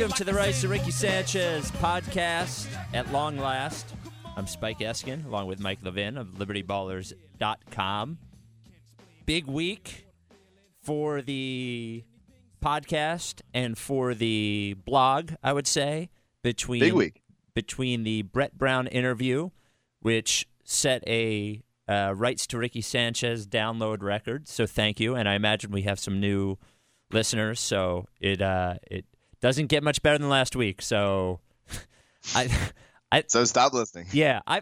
Welcome to the Rights to Ricky Sanchez podcast at long last. I'm Spike Eskin along with Mike Levin of LibertyBallers.com. Big week for the podcast and for the blog, I would say, between Big week. between the Brett Brown interview, which set a uh, rights to Ricky Sanchez download record. So thank you, and I imagine we have some new listeners. So it uh, it doesn't get much better than last week. So I I So stop listening. yeah I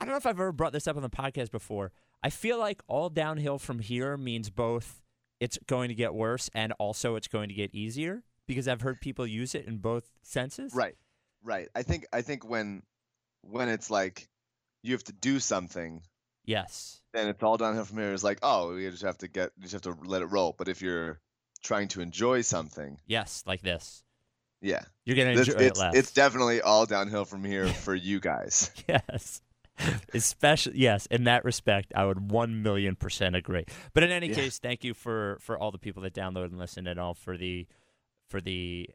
I don't know if I've ever brought this up on the podcast before. I feel like all downhill from here means both it's going to get worse and also it's going to get easier because I've heard people use it in both senses. Right. Right. I think I think when when it's like you have to do something, Yes. then it's all downhill from here. It's like, oh, you just have to get you just have to let it roll. But if you're trying to enjoy something, Yes, like this. Yeah. You're gonna This, enjoy it it's less. it's definitely all downhill from here for you guys. yes. Especially yes, in that respect, I would one million percent agree. But in any Yeah. case, thank you for for all the people that download and listen and all for the for the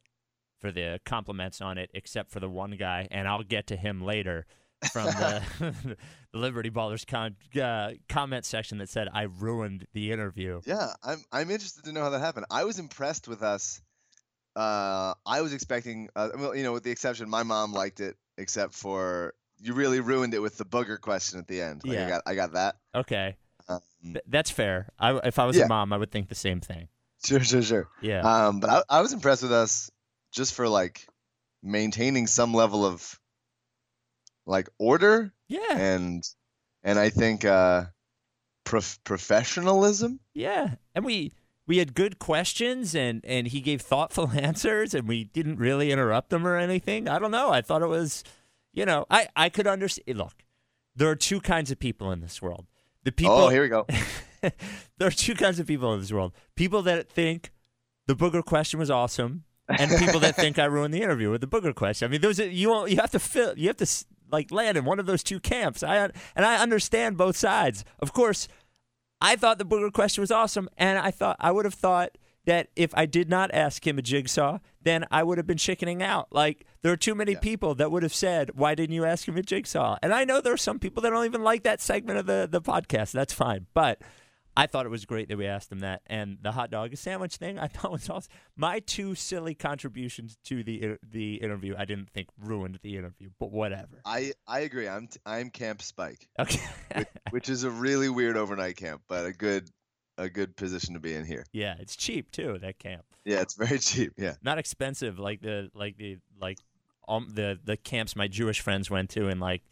for the compliments on it, except for the one guy, and I'll get to him later from the the Liberty Ballers con- uh, comment section that said I ruined the interview. Yeah, I'm I'm interested to know how that happened. I was impressed with us. Uh, I was expecting, uh, well, you know, with the exception, my mom liked it, except for you really ruined it with the booger question at the end. Like, Yeah. I got I got that. Okay, Um, Th- that's fair. I, if I was Yeah. a mom, I would think the same thing. sure, sure, sure. Yeah. Um, but I, I was impressed with us just for like maintaining some level of like order yeah. and and I think uh, prof- professionalism. Yeah, and we we had good questions, and and he gave thoughtful answers, and we didn't really interrupt him or anything. I don't know. I thought it was, you know, I I could understand. Eh, look, there are two kinds of people in this world. The oh, people. oh, here we go. there are two kinds of people in this world. People that think the booger question was awesome, and people that think I ruined the interview with the booger question. I mean, those are, you won't- you have to fill you have to like land in one of those two camps. I and I understand both sides. Of course, I thought the booger question was awesome, and I thought I would have thought that if I did not ask him a jigsaw, then I would have been chickening out. Like there are too many Yeah. people that would have said, "Why didn't you ask him a jigsaw?" And I know there are some people that don't even like that segment of the the podcast. That's fine, but I thought it was great that we asked him that, and the hot dog sandwich thing I thought was awesome. My two silly contributions to the the interview, I didn't think ruined the interview, but whatever. I I agree. I'm t- I'm Camp Spike, Okay, which, which is a really weird overnight camp, but a good a good position to be in here. yeah, it's cheap too. That camp, Yeah, it's very cheap. Yeah. not expensive like the like the like um the the camps my Jewish friends went to in like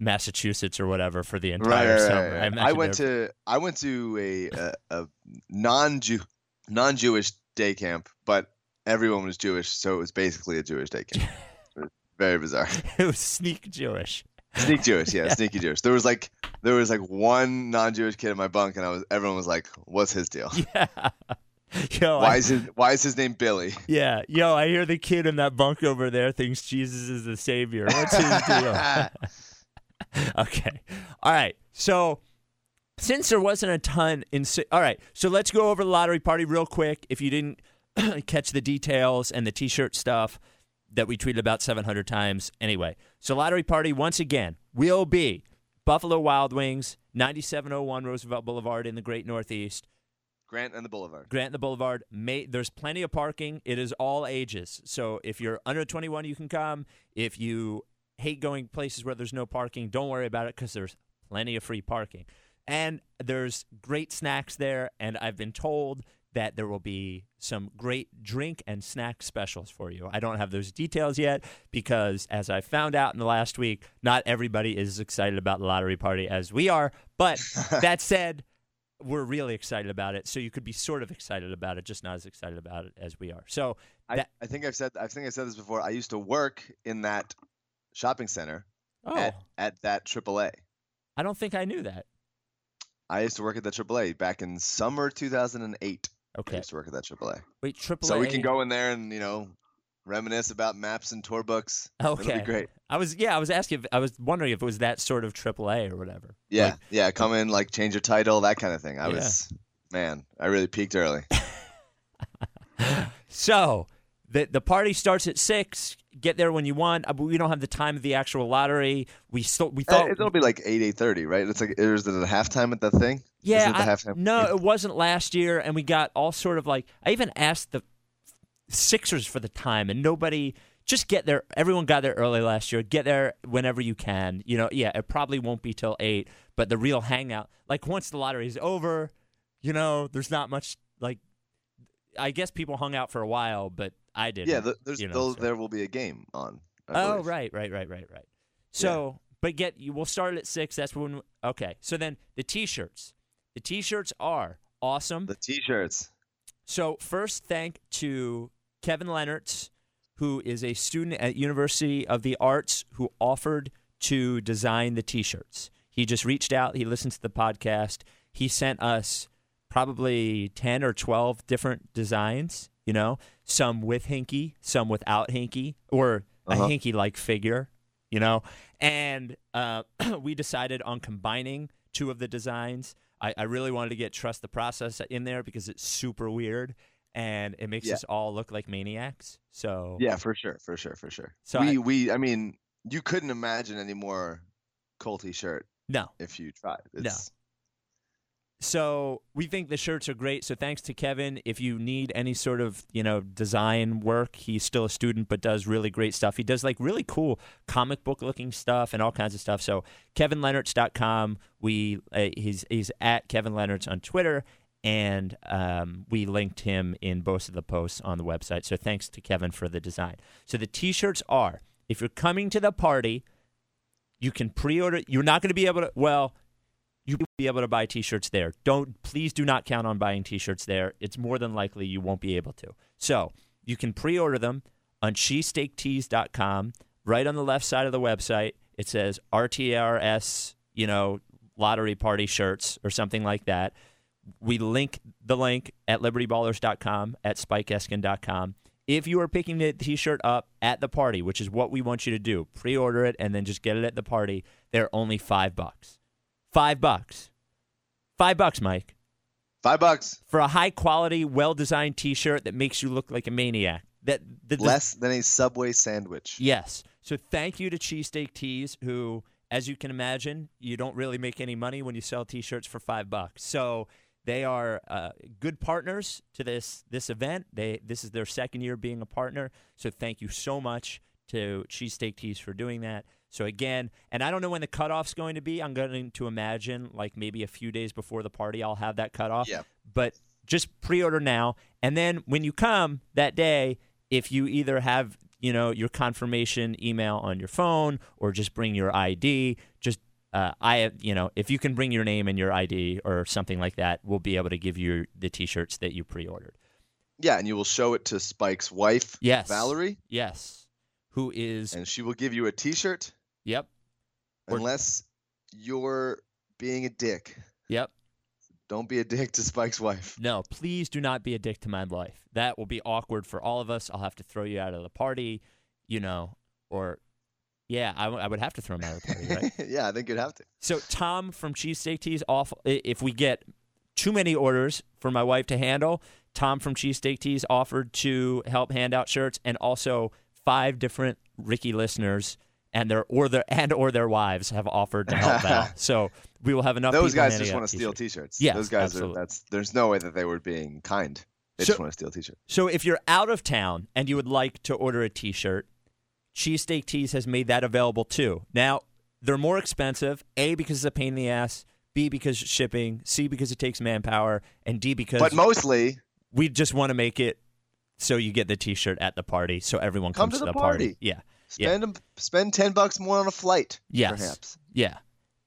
Massachusetts or whatever for the entire summer. I, imagine went they're- to I went to a a, a non Jew non Jewish day camp, but everyone was Jewish, so it was basically a Jewish day camp. It was very bizarre. it was sneak Jewish. Sneak Jewish, yeah, sneaky Jewish. There was like there was like one non-Jewish kid in my bunk, and I was everyone was like, "What's his deal? Yeah. Yo, I- Why is his Why is his name Billy?" Yeah, yo, I hear the kid in that bunk over there thinks Jesus is the savior. What's his deal? okay, all right. So, since there wasn't a ton in, all right. So let's go over the lottery party real quick. If you didn't catch the details and the T-shirt stuff that we tweeted about 700 times, anyway. So lottery party once again will be Buffalo Wild Wings, 9701 Roosevelt Boulevard in the Great Northeast. Grant and the Boulevard. Grant and the Boulevard. May, there's plenty of parking. It is all ages. So if you're under 21, you can come. If you hate going places where there's no parking, don't worry about it because there's plenty of free parking. And there's great snacks there. And I've been told that there will be some great drink and snack specials for you. I don't have those details yet because, as I found out in the last week, not everybody is as excited about the lottery party as we are. But that said, we're really excited about it. So you could be sort of excited about it, just not as excited about it as we are. So I, I think I've said I think I said this before. I used to work in that shopping center oh, at, at that AAA. I don't think I knew that. I used to work at the AAA back in summer 2008. I Okay, used to work at that AAA. wait, triple. So we can go in there and you know reminisce about maps and tour books. Okay, great. I was yeah, I was asking. If, I was wondering if it was that sort of AAA or whatever. Yeah, Like- yeah. Come in, like change your title, that kind of thing. I Yeah. was, man, I really peaked early. So the the party starts at six. Get there when you want. Uh, but We don't have the time of the actual lottery. We still we Uh, thought it'll be like eight eight thirty, right? It's like is it a halftime at the thing? yeah. Isn't it the I- halftime? no, it wasn't last year, and we got all sort of like I even asked the Sixers for the time, and nobody. Just get there. Everyone got there early last year. Get there whenever you can. You know, yeah, it probably won't be till eight, but the real hangout, like once the lottery is over, you know, there's not much like. I guess people hung out for a while, but I didn't. Yeah, there's you know, so- there will be a game on. I Oh, believe. right, right, right, right, right. So, but get you. We'll start at six. That's when. Okay. So then the t-shirts. The t-shirts are awesome. The t-shirts. So first, thank to Kevin Leonards, who is a student at University of the Arts, who offered to design the T-shirts. He just reached out. He listened to the podcast. He sent us probably ten or twelve different designs. You know, some with Hinkie, some without Hinkie, or Uh-huh. a Hinkie-like figure. You know, and uh, we decided on combining two of the designs. I, I really wanted to get trust the process in there because it's super weird and it makes Yeah. us all look like maniacs. So Yeah, for sure, for sure, for sure. So we I- we I mean, you couldn't imagine any more culty shirt no. if you tried. No. So we think the shirts are great. So thanks to Kevin. If you need any sort of you know design work, he's still a student but does really great stuff. He does like really cool comic book looking stuff and all kinds of stuff. So kevinleonards.com. We uh, he's he's at Kevin Leonards on Twitter. And um, we linked him in both of the posts on the website. So thanks to Kevin for the design. So the T-shirts are: if you're coming to the party, you can pre-order. You're not going to be able to. Well, you will be able to buy t-shirts there. Don't please do not count on buying t-shirts there. It's more than likely you won't be able to. So, you can pre-order them on cheesesteaktees.com. Right on the left side of the website, it says RTRS, you know, lottery party shirts or something like that. We link the link at libertyballers.com, at spikeeskin.com. If you are picking the t-shirt up at the party, which is what we want you to do, pre-order it and then just get it at the party, they're only 5 bucks. Five bucks. Five bucks, Mike, five bucks for a high quality, well designed t shirt that makes you look like a maniac. That the, the- less than a Subway sandwich. Yes. So thank you to Cheesesteak Tees, who, as you can imagine, you don't really make any money when you sell t-shirts for five bucks. So they are uh, good partners to this this event. They this is their second year being a partner. So thank you so much to Cheesesteak Tees for doing that. So again, and I don't know when the cutoff's going to be. I'm going to imagine like maybe a few days before the party, I'll have that cutoff. Yeah. But just pre-order now, and then when you come that day, if you either have you know your confirmation email on your phone or just bring your ID, just uh, I you know if you can bring your name and your ID or something like that, we'll be able to give you the T-shirts that you pre-ordered. Yeah, and you will show it to Spike's wife, Yes, Valerie, Yes, who is and she will give you a T-shirt yep unless you're being a dick. yep. Don't be a dick to Spike's wife. No, please do not be a dick to my wife. That will be awkward for all of us. I'll have to throw you out of the party, you know, or yeah, I, w- I would have to throw him out of the party, right? yeah, I think you'd have to. So Tom from Cheesesteak Tees, off if we get too many orders for my wife to handle, Tom from Cheesesteak Tees offered to help hand out shirts, and also five different Ricky listeners and their or their and or their wives have offered to help out. So we will have enough. Those guys just want to steal t-shirts. T-shirts. Those guys absolutely. are. That's. There's no way that they were being kind. They So- just want to steal T-shirts. So if you're out of town and you would like to order a T-shirt, Cheesesteak Tees has made that available too. Now they're more expensive. A because it's a pain in the ass. B because shipping. C because it takes manpower. And D because But mostly, we just want to make it so you get the T-shirt at the party, so everyone Come comes to the party. party. Yeah, Yeah. Spend 'em- spend ten bucks more on a flight. Yes. perhaps. yeah.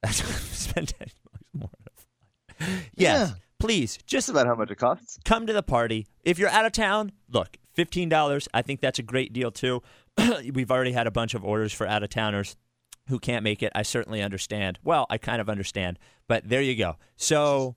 Spend ten bucks more. on a flight. Yes, Yeah. please Just just about how much it costs. come to the party. If you're out of town, look, fifteen dollars. I think that's a great deal too. We've already had a bunch of orders for out of towners who can't make it. I certainly understand. Well, I kind of understand, but there you go. So,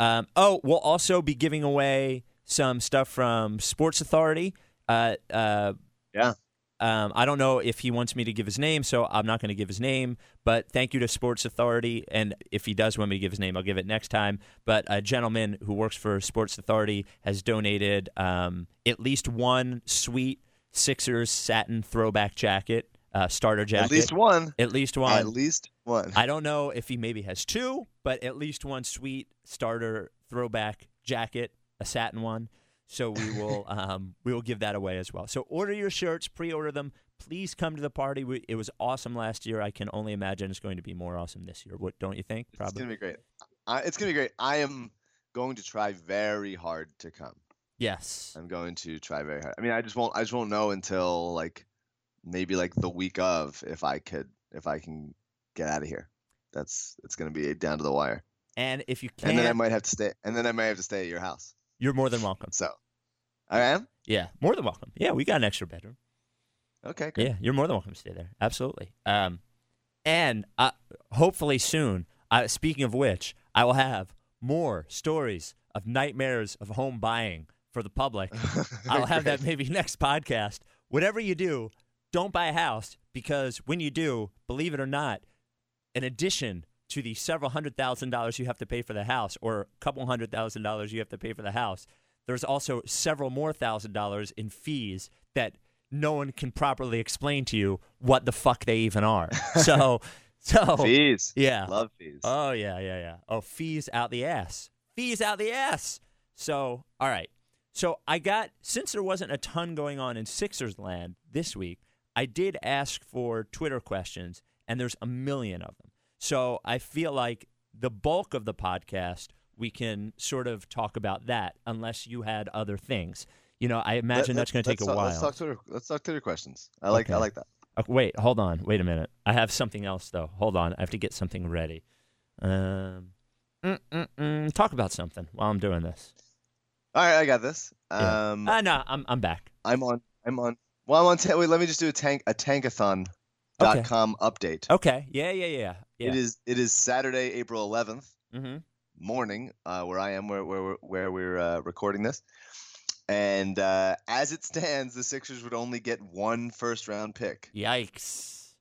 um, oh, we'll also be giving away some stuff from Sports Authority. Uh, uh, Yeah. Um, I don't know if he wants me to give his name, so I'm not going to give his name. But thank you to Sports Authority, and if he does want me to give his name, I'll give it next time. But a gentleman who works for Sports Authority has donated um, at least one sweet Sixers satin throwback jacket, uh, starter jacket. At least one. At least one. At least one. I don't know if he maybe has two, but at least one sweet starter throwback jacket, a satin one. So we will um, we will give that away as well. So order your shirts, pre-order them. Please come to the party. We, it was awesome last year. I can only imagine it's going to be more awesome this year. What don't you think? It's Probably. gonna be great. I, it's gonna be great. I am going to try very hard to come. Yes. I'm going to try very hard. I mean, I just won't. I just won't know until like maybe like the week of if I could if I can get out of here. That's it's gonna be down to the wire. And if you can, And then I might have to stay. And then I might have to stay at your house. You're more than welcome. So I am. Yeah, more than welcome. Yeah, we got an extra bedroom. Okay. Great. Yeah, you're more than welcome to stay there. Absolutely. Um, and uh, hopefully soon. Uh, speaking of which, I will have more stories of nightmares of home buying for the public. I'll have that maybe next podcast. Whatever you do, don't buy a house because when you do, believe it or not, in addition to the several hundred thousand dollars you have to pay for the house or a couple hundred thousand dollars you have to pay for the house, there's also several more thousand dollars in fees that no one can properly explain to you what the fuck they even are. So, so Fees. yeah. Love fees. Oh yeah, yeah, yeah. Oh, fees out the ass. Fees out the ass. So, all right. So I got since there wasn't a ton going on in Sixers land this week, I did ask for Twitter questions, and there's a million of them. So I feel like the bulk of the podcast we can sort of talk about that, unless you had other things. You know, I imagine Let- that's going to take a talk- while. Let's talk Twitter. Let's talk Twitter questions. I like. I like that. Uh, wait, hold on. Wait a minute. I have something else though. Hold on. I have to get something ready. Um, talk about something while I'm doing this. All right, I got this. Yeah. Um, Ah, no, I'm I'm back. I'm on. I'm on. Well, I'm on. Ta- wait, let me just do a tank a tankathon.com update. Okay. Yeah, yeah, yeah, yeah. It is. It is Saturday, April 11th Mm-hmm. morning, uh, where I am, where where we're- where we're uh, recording this. And uh, as it stands, the Sixers would only get one first round pick. Yikes!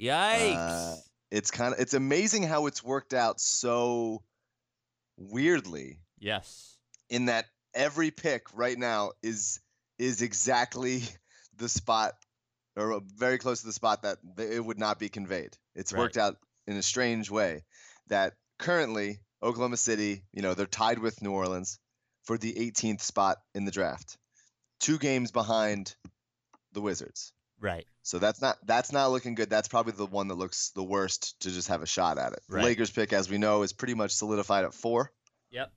Yikes! Uh, It's kind of. It's amazing how it's worked out so weirdly. yes. in that every pick right now is is exactly the spot or very close to the spot that it would not be conveyed. It's Right. worked out in a strange way that currently Oklahoma City, you know, they're tied with New Orleans for the 18th spot in the draft. Two games behind the Wizards. Right. So that's not that's not looking good. That's probably the one that looks the worst to just have a shot at it. Right. Lakers pick, as we know, is pretty much solidified at four. Yep.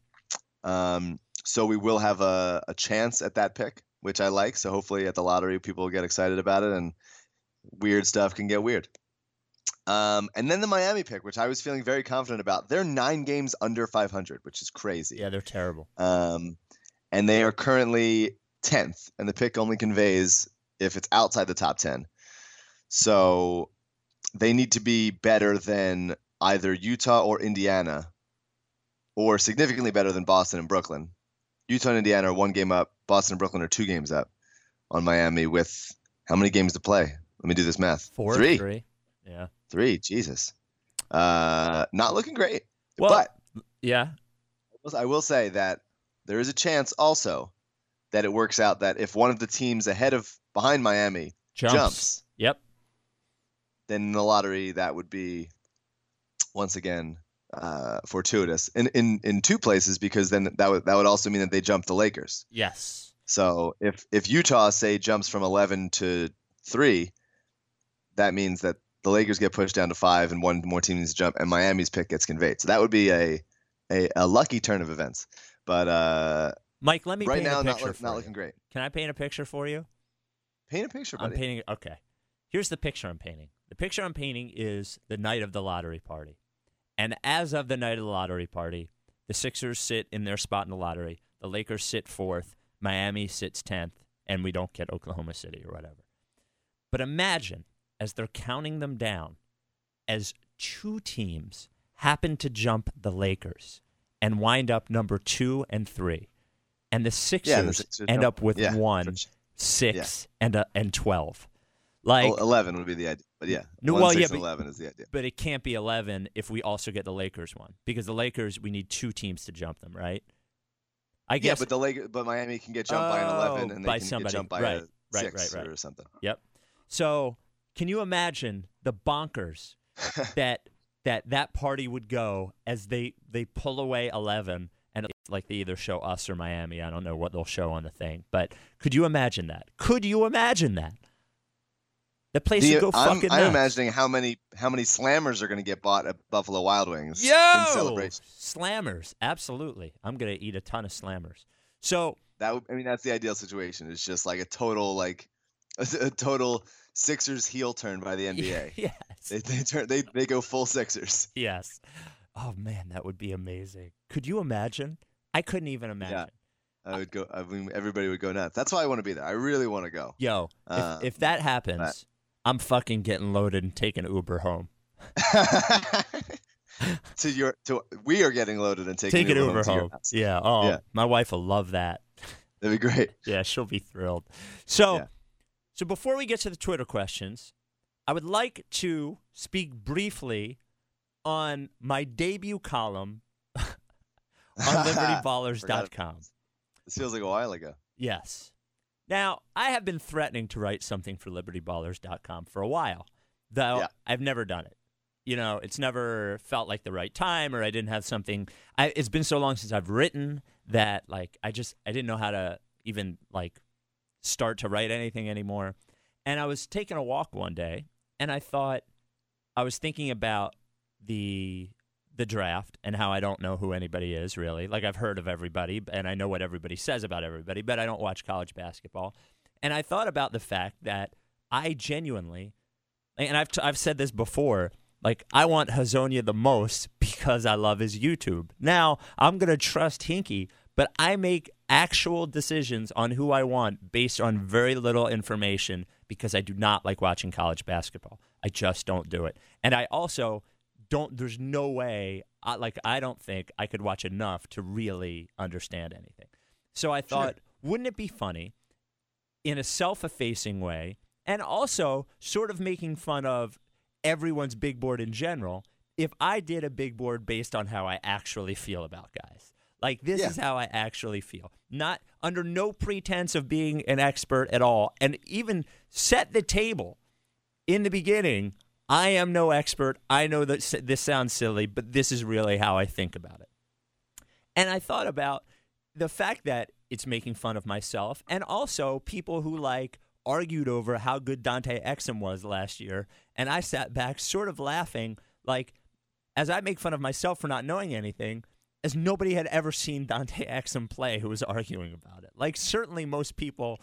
Um, so we will have a, a chance at that pick, which I like. So hopefully at the lottery, people get excited about it and weird stuff can get weird. Um, and then the Miami pick, which I was feeling very confident about. They're nine games under 500, which is crazy. Yeah, they're terrible. Um, and they are currently 10th, and the pick only conveys if it's outside the top 10. So they need to be better than either Utah or Indiana, or significantly better than Boston and Brooklyn. Utah and Indiana are one game up, Boston and Brooklyn are two games up on Miami with how many games to play? Let me do this math. Four, Three. three. Yeah. Three. Jesus. Uh, not looking great. Well, but yeah. I will say that there is a chance also that it works out that if one of the teams ahead of behind Miami Jumps. jumps, Yep. then in the lottery that would be once again uh, fortuitous in, in in two places because then that would that would also mean that they jump the Lakers. Yes. So if if Utah say jumps from 11 to 3, that means that the Lakers get pushed down to 5 and one more team needs to jump and Miami's pick gets conveyed. So that would be a a, a lucky turn of events. But uh, Mike, let me right paint now a not picture look, for not you. looking great. Can I paint a picture for you? Paint a picture, I'm painting. Okay. Here's the picture I'm painting. The picture I'm painting is the night of the lottery party. And as of the night of the lottery party, the Sixers sit in their spot in the lottery. The Lakers sit fourth. Miami sits 10th. And we don't get Oklahoma City or whatever. But imagine as they're counting them down, as two teams happen to jump the Lakers and wind up number two and three. And the Sixers, Yeah, the Sixers end up with yeah, one, six, and a, and twelve. Like, Well, 11 would be the idea. But yeah, No, 1, well, 6, yeah, but- 11 is the idea. but it can't be eleven if we also get the Lakers one because the Lakers we need two teams to jump them, right? I guess. Yeah, but the Lakers, but Miami can get jumped by an 11 Oh, and they can somebody, get jumped by right, a Right, six right, right. or something. Yep. So, can you imagine the bonkers that that that party would go as they they pull away 11 and like they either show us or Miami. I don't know what they'll show on the thing, but could you imagine that? Could you imagine that? The place The- would go I'm, fucking I'm nuts. imagining how many how many slammers are going to get bought at Buffalo Wild Wings Yo, in celebration. slammers, absolutely. I'm gonna eat a ton of slammers. So That would, I mean, that's the ideal situation. It's just like a total like a, a total Sixers heel turn by the NBA. yes, They they turn they they go full Sixers. yes. Oh man, that would be amazing. Could you imagine? I couldn't even imagine. Yeah. I would go. I mean, everybody would go nuts. That's why I want to be there. I really want to go. Yo, Um, if, if that happens, I'm fucking getting loaded and taking Uber home. to your to we are getting loaded and taking Take Uber to your home. Yeah. Oh, Yeah. my wife will love that. That'd be great. Yeah, she'll be thrilled. So, Yeah. So before we get to the Twitter questions, I would like to speak briefly on my debut column on LibertyBallers.com. This feels like a while ago. Yes. Now, I have been threatening to write something for LibertyBallers.com for a while, though Yeah. I've never done it. You know, it's never felt like the right time, or I didn't have something. I, it's been so long since I've written that, like, I just I didn't know how to even like start to write anything anymore. And I was taking a walk one day, and I thought I was thinking about the the draft and how I don't know who anybody is really. Like I've heard of everybody and I know what everybody says about everybody, but I don't watch college basketball. And I thought about the fact that I genuinely and I've t- I've said this before, like I want Hezonja the most because I love his YouTube. Now, I'm going to trust Hinkie, but I make actual decisions on who I want based on very little information because I do not like watching college basketball. I just don't do it. And I also don't there's no way I, like I don't think I could watch enough to really understand anything. So I thought wouldn't it be funny in a self-effacing way and also sort of making fun of everyone's big board in general if I did a big board based on how I actually feel about guys. Like this Yeah. is how I actually feel. Not under no pretense of being an expert at all and even set the table in the beginning. I am no expert. I know that this sounds silly, but this is really how I think about it. And I thought about the fact that it's making fun of myself and also people who like argued over how good Dante Exum was last year. And I sat back sort of laughing, like, as I make fun of myself for not knowing anything, as nobody had ever seen Dante Exum play who was arguing about it. Like, certainly most people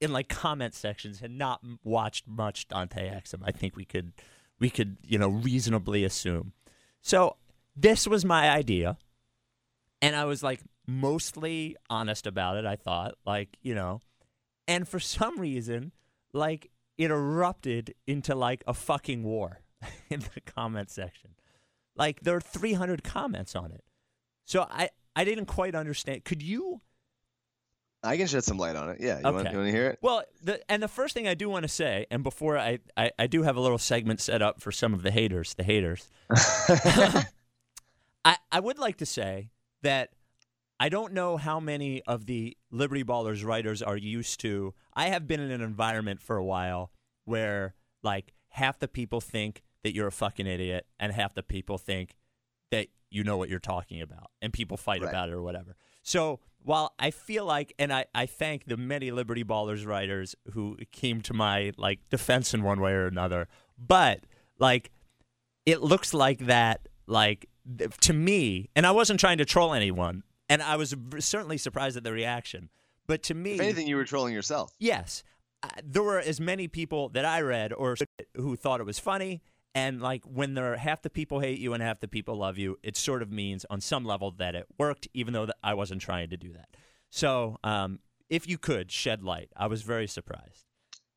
in like comment sections had not watched much Dante Exum. I think we could, we could, you know, reasonably assume. So this was my idea and I was like mostly honest about it. I thought, like you know, and for some reason, like it erupted into like a fucking war in the comment section. Like there are 300 comments on it, so I I didn't quite understand. Could you? I can shed some light on it. Yeah, you want you want to hear it? Well, the and the first thing I do want to say, and before I, I I do have a little segment set up for some of the haters, the haters. I, I would like to say that I don't know how many of the Liberty Ballers writers are used to. I have been in an environment for a while where, like, half the people think that you're a fucking idiot, and half the people think that you know what you're talking about, and people fight Right. about it or whatever. So while I feel like, and I, I thank the many Liberty Ballers writers who came to my like defense in one way or another, but like it looks like that like to me and i wasn't trying to troll anyone and i was certainly surprised at the reaction but to me If anything, you were trolling yourself. yes there were as many people that i read or who thought it was funny and like when there are half the people hate you and half the people love you it sort of means on some level that it worked even though i wasn't trying to do that so um, if you could shed light i was very surprised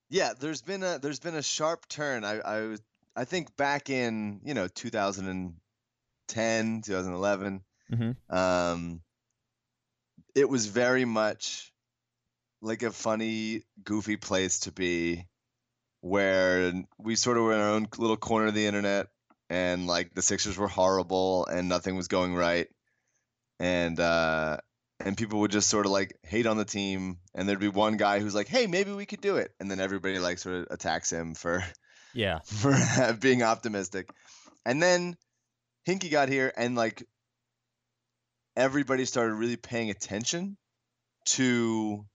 Yeah, there's been a there's been a sharp turn. I I I think back in you know 2010, 2011. mm-hmm. Um, it was very much like a funny, goofy place to be, where we sort of were in our own little corner of the internet, and like the Sixers were horrible and nothing was going right, and uh, and people would just sort of like hate on the team, and there'd be one guy who's like, "Hey, maybe we could do it," and then everybody like sort of attacks him for Yeah. for being optimistic. And then Hinkie got here, and like everybody started really paying attention to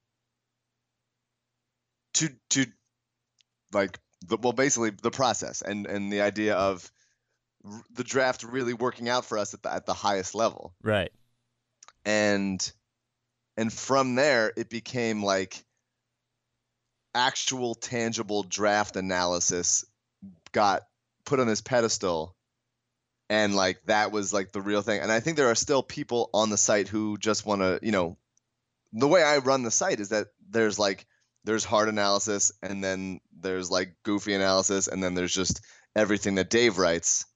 to to like the, well basically the process and and the idea of r- the draft really working out for us at the at the highest level Right. and and from there it became like actual tangible draft analysis got put on this pedestal and like that was like the real thing and i think there are still people on the site who just want to you know the way i run the site is that there's like there's hard analysis and then there's like goofy analysis and then there's just everything that dave writes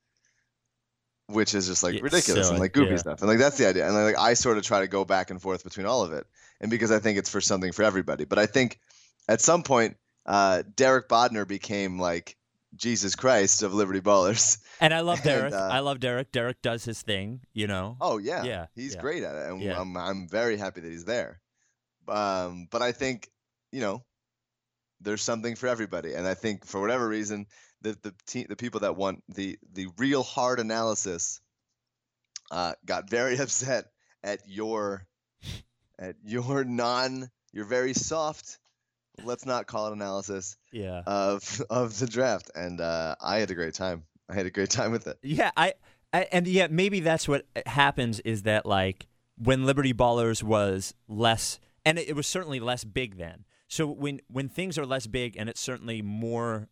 which is just like Yeah, ridiculous and like goofy yeah. stuff and like that's the idea and like i sort of try to go back and forth between all of it and because i think it's for something for everybody but i think at some point uh derek bodner became like jesus christ of liberty ballers And I love And, Derek. uh, I love Derek. Derek does his thing, you know. Oh yeah, Yeah, he's yeah. great at it, and Yeah. I'm I'm very happy that he's there. Um, but I think you know, there's something for everybody, and I think for whatever reason, the the te- the people that want the the real hard analysis, uh, got very upset at your at your non your very soft, let's not call it analysis Yeah. of of the draft, and uh, I had a great time. I had a great time with it. Yeah, I, I and yeah, maybe that's what happens is that like when Liberty Ballers was less, and it was certainly less big then. So when when things are less big and it's certainly more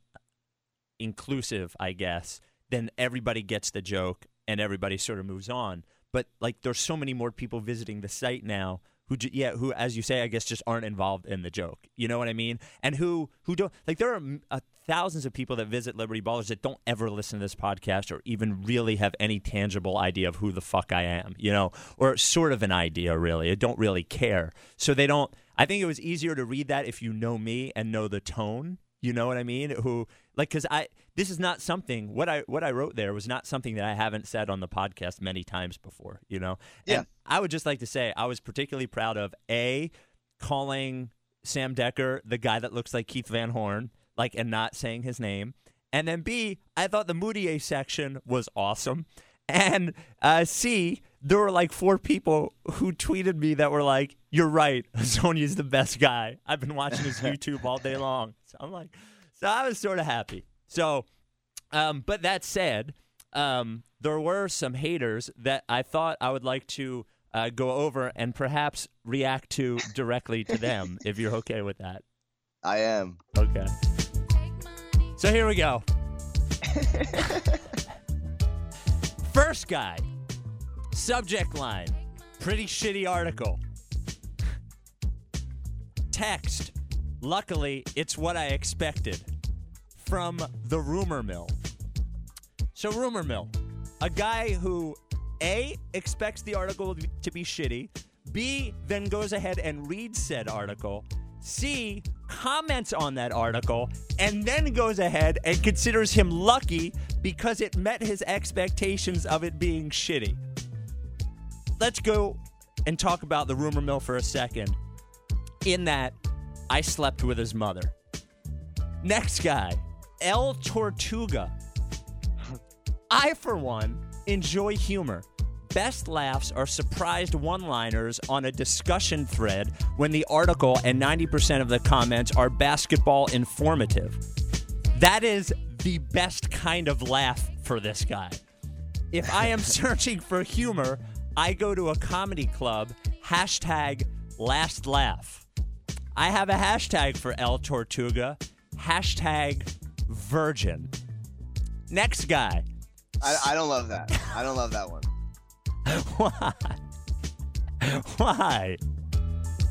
inclusive, I guess, then everybody gets the joke and everybody sort of moves on. But like, there's so many more people visiting the site now who, yeah, who, as you say, I guess just aren't involved in the joke. You know what I mean? And who, who don't like. There are uh, thousands of people that visit Liberty Ballers that don't ever listen to this podcast or even really have any tangible idea of who the fuck I am. You know, or sort of an idea really. I don't really care. So they don't. I think it was easier to read that if you know me and know the tone. You know what I mean? Who like because I this is not something what I what I wrote there was not something that I haven't said on the podcast many times before. You know, Yeah. And I would just like to say I was particularly proud of a calling Sam Decker the guy that looks like Keith Van Horn, like and not saying his name, and then B I thought the Mudiay section was awesome. And uh, C, there were like four people who tweeted me that were like, "You're right, Sonya's the best guy. I've been watching his YouTube all day long." So I'm like, so I was sort of happy. So, um, but that said, um, there were some haters that I thought I would like to uh, go over and perhaps react to directly to them, if you're okay with that. I am. Okay. So here we go. First guy. Subject line. Pretty shitty article. Text. Luckily, it's what I expected. From the rumor mill. So, rumor mill. A guy who A expects the article to be shitty, B then goes ahead and reads said article, C comments on that article, and then goes ahead and considers him lucky because it met his expectations of it being shitty. Let's go and talk about the rumor mill for a second. In that, I slept with his mother. Next guy, El Tortuga. I, for one, enjoy humor. Best laughs are surprised one liners on a discussion thread when the article and 90% of the comments are basketball informative. That is the best kind of laugh for this guy. If I am searching for humor, I go to a comedy club, hashtag last laugh. I have a hashtag for El Tortuga, hashtag virgin. Next guy. I, I don't love that. I don't love that one. Why? Why?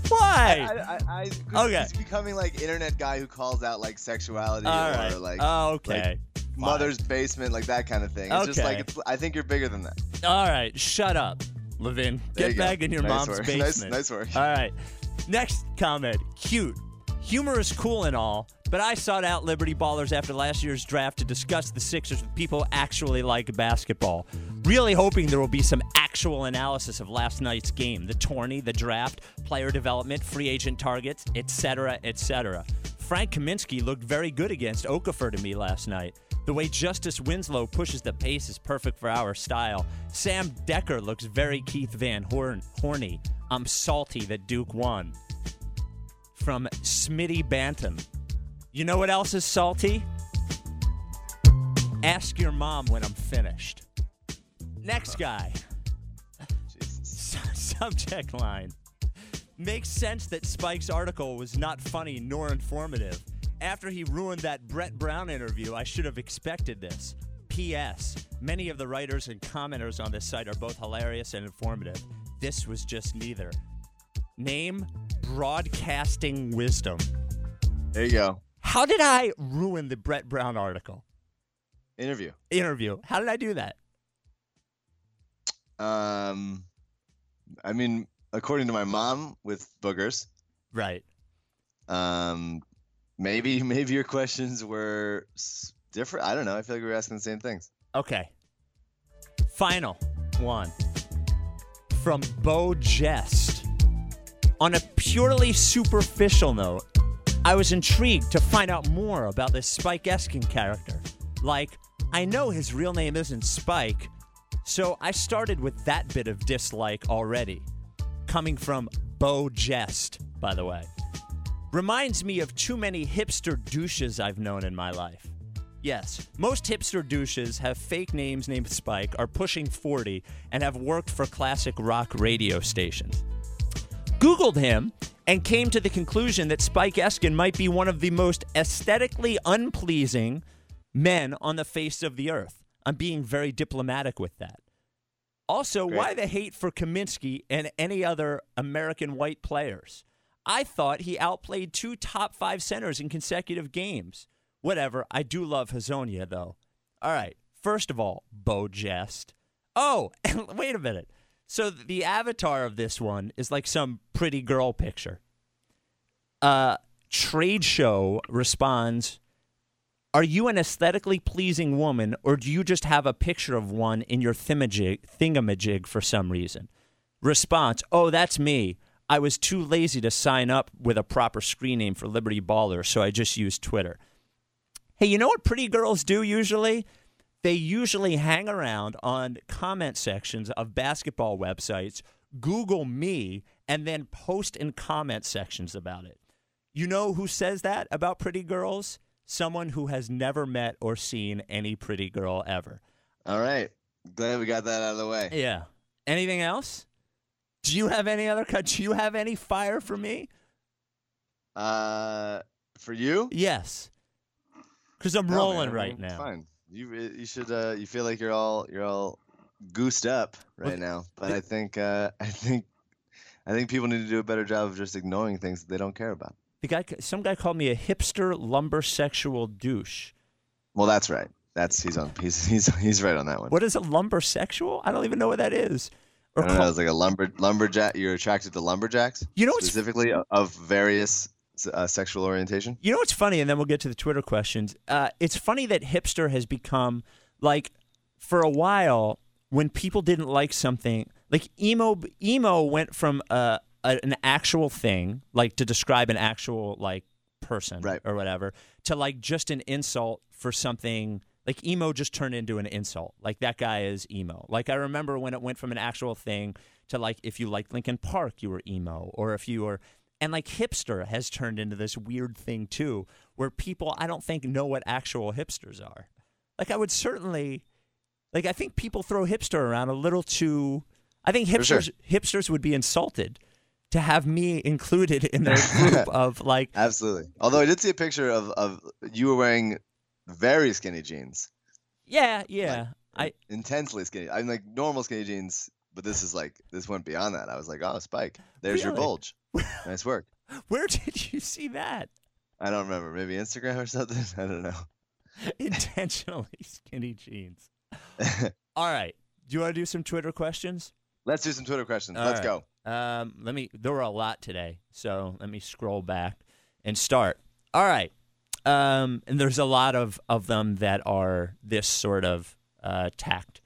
Why? I, I, I, Okay. He's becoming like internet guy who calls out like sexuality All or right. like oh, okay. mother's basement, like that kind of thing. It's just like Okay. it's, I think you're bigger than that. All right. Shut up, Levin. There Get back in your Nice mom's work. basement. Nice, nice work. All right. Next comment. Cute. Humor is cool and all, but I sought out Liberty Ballers after last year's draft to discuss the Sixers with people who actually like basketball. Really hoping there will be some actual analysis of last night's game, the tourney, the draft, player development, free agent targets, etc., etc. Frank Kaminsky looked very good against Okafor to me last night. The way Justice Winslow pushes the pace is perfect for our style. Sam Decker looks very Keith Van Horn horny. I'm salty that Duke won. From Smitty Bantam. You know what else is salty? Ask your mom when I'm finished. Next guy. Subject line. Makes sense that Spike's article was not funny nor informative. After he ruined that Brett Brown interview, I should have expected this. P.S. Many of the writers and commenters on this site are both hilarious and informative. This was just neither. Name Broadcasting Wisdom. There you go. How did I ruin the Brett Brown article? Interview. Interview. How did I do that? Um, I mean, according to my mom, with boogers. Right. Um, maybe maybe your questions were different. I don't know. I feel like we were asking the same things. Okay. Final one from Bo Jest. On a purely superficial note, I was intrigued to find out more about this Spike Eskin character. Like, I know his real name isn't Spike, so I started with that bit of dislike already. Coming from Bo Jest, by the way. Reminds me of too many hipster douches I've known in my life. Yes, most hipster douches have fake names named Spike, are pushing 40, and have worked for classic rock radio stations. Googled him and came to the conclusion that Spike Eskin might be one of the most aesthetically unpleasing men on the face of the earth. I'm being very diplomatic with that. Also, Great. why the hate for Kaminsky and any other American white players? I thought he outplayed two top five centers in consecutive games. Whatever. I do love Hezonja, though. All right. First of all, Bo Jest. Oh, wait a minute. So the avatar of this one is like some pretty girl picture. Uh, Trade Show responds Are you an aesthetically pleasing woman, or do you just have a picture of one in your thingamajig for some reason? Response Oh, that's me. I was too lazy to sign up with a proper screen name for Liberty Baller, so I just used Twitter. Hey, you know what pretty girls do usually? They usually hang around on comment sections of basketball websites, Google me, and then post in comment sections about it. You know who says that about pretty girls? Someone who has never met or seen any pretty girl ever. All right. Glad we got that out of the way. Yeah. Anything else? Do you have any other? cut? Do you have any fire for me? Uh, for you? Yes. Because I'm No, rolling man, right now. Fine. You you should uh you feel like you're all you're all goosed up right now, but I think uh I think I think people need to do a better job of just ignoring things that they don't care about. The guy, some guy called me a hipster lumber sexual douche. Well, that's right. That's he's on he's he's he's right on that one. What is a lumber sexual? I don't even know what that is. Or I don't know, it's like a lumber lumberjack. You're attracted to lumberjacks, you know specifically of- of various uh, sexual orientation. You know what's funny, and then we'll get to the Twitter questions. Uh, it's funny that hipster has become like for a while when people didn't like something, like emo. Emo went from uh, a, an actual thing, like to describe an actual like person Right. or whatever, to like just an insult for something. Like emo just turned into an insult. Like that guy is emo. Like I remember when it went from an actual thing to like if you liked Linkin Park, you were emo, or if you were and like hipster has turned into this weird thing too, where people I don't think know what actual hipsters are. Like I would certainly, like I think people throw hipster around a little too. I think For sure. hipsters hipsters would be insulted to have me included in their group of like. Absolutely. Although I did see a picture of of you were wearing very skinny jeans, Yeah, yeah. I intensely skinny. I'm like normal skinny jeans, but this is like this went beyond that. I was like, oh, Spike, there's your bulge. nice work. where did you see that? I don't remember. Maybe Instagram or something. I don't know. Intentionally skinny jeans. All right. Do you want to do some Twitter questions? Let's do some Twitter questions. All Let's right. go. Um, let me. There were a lot today, so let me scroll back and start. All right. Um, and there's a lot of, of them that are this sort of uh, tact.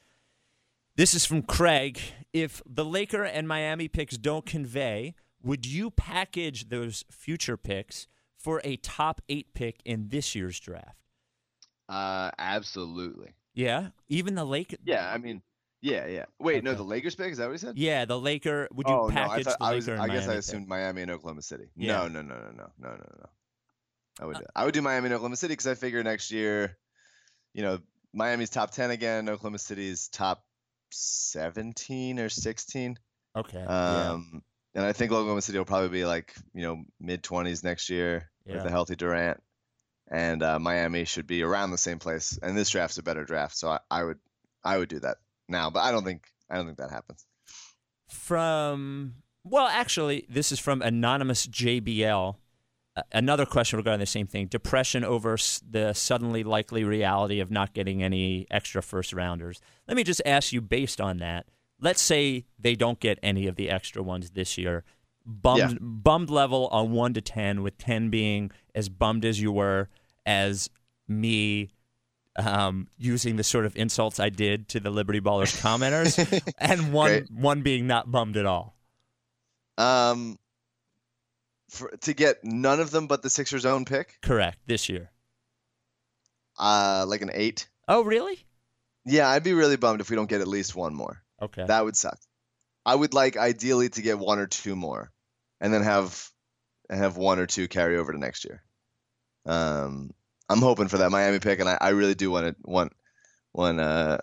This is from Craig. If the Laker and Miami picks don't convey, would you package those future picks for a top eight pick in this year's draft? Uh, absolutely. Yeah, even the Lakers. Yeah, I mean, yeah, yeah. Wait, okay. no, the Lakers pick is that what he said? Yeah, the Laker. Would you oh, package no, I, thought, I, was, I guess I assumed pick? Miami and Oklahoma City. Yeah. No, no, no, no, no, no, no, no. I would, I would do Miami and Oklahoma City because I figure next year, you know, Miami's top ten again. Oklahoma City's top seventeen or sixteen. Okay. yeah. Um, and I think Oklahoma City will probably be like you know mid twenties next year with a healthy Durant, and uh, Miami should be around the same place. And this draft's a better draft, so I, I would I would do that now, but I don't think I don't think that happens. From well, actually, this is from anonymous JBL. Uh, another question regarding the same thing: depression over the suddenly likely reality of not getting any extra first rounders. Let me just ask you, based on that, let's say they don't get any of the extra ones this year. Bummed, Yeah. bummed level on one to ten, with ten being as bummed as you were as me. Um, using the sort of insults I did to the Liberty Ballers commenters, and one Great. one being not bummed at all. Um, for to get none of them but the Sixers' own pick, Correct. This year. uh, like an eight. Oh, really? Yeah, I'd be really bummed if we don't get at least one more. Okay. That would suck. I would like ideally to get one or two more, and then have and have one or two carry over to next year. Um, I'm hoping for that Miami pick, and I, I really do want to want want uh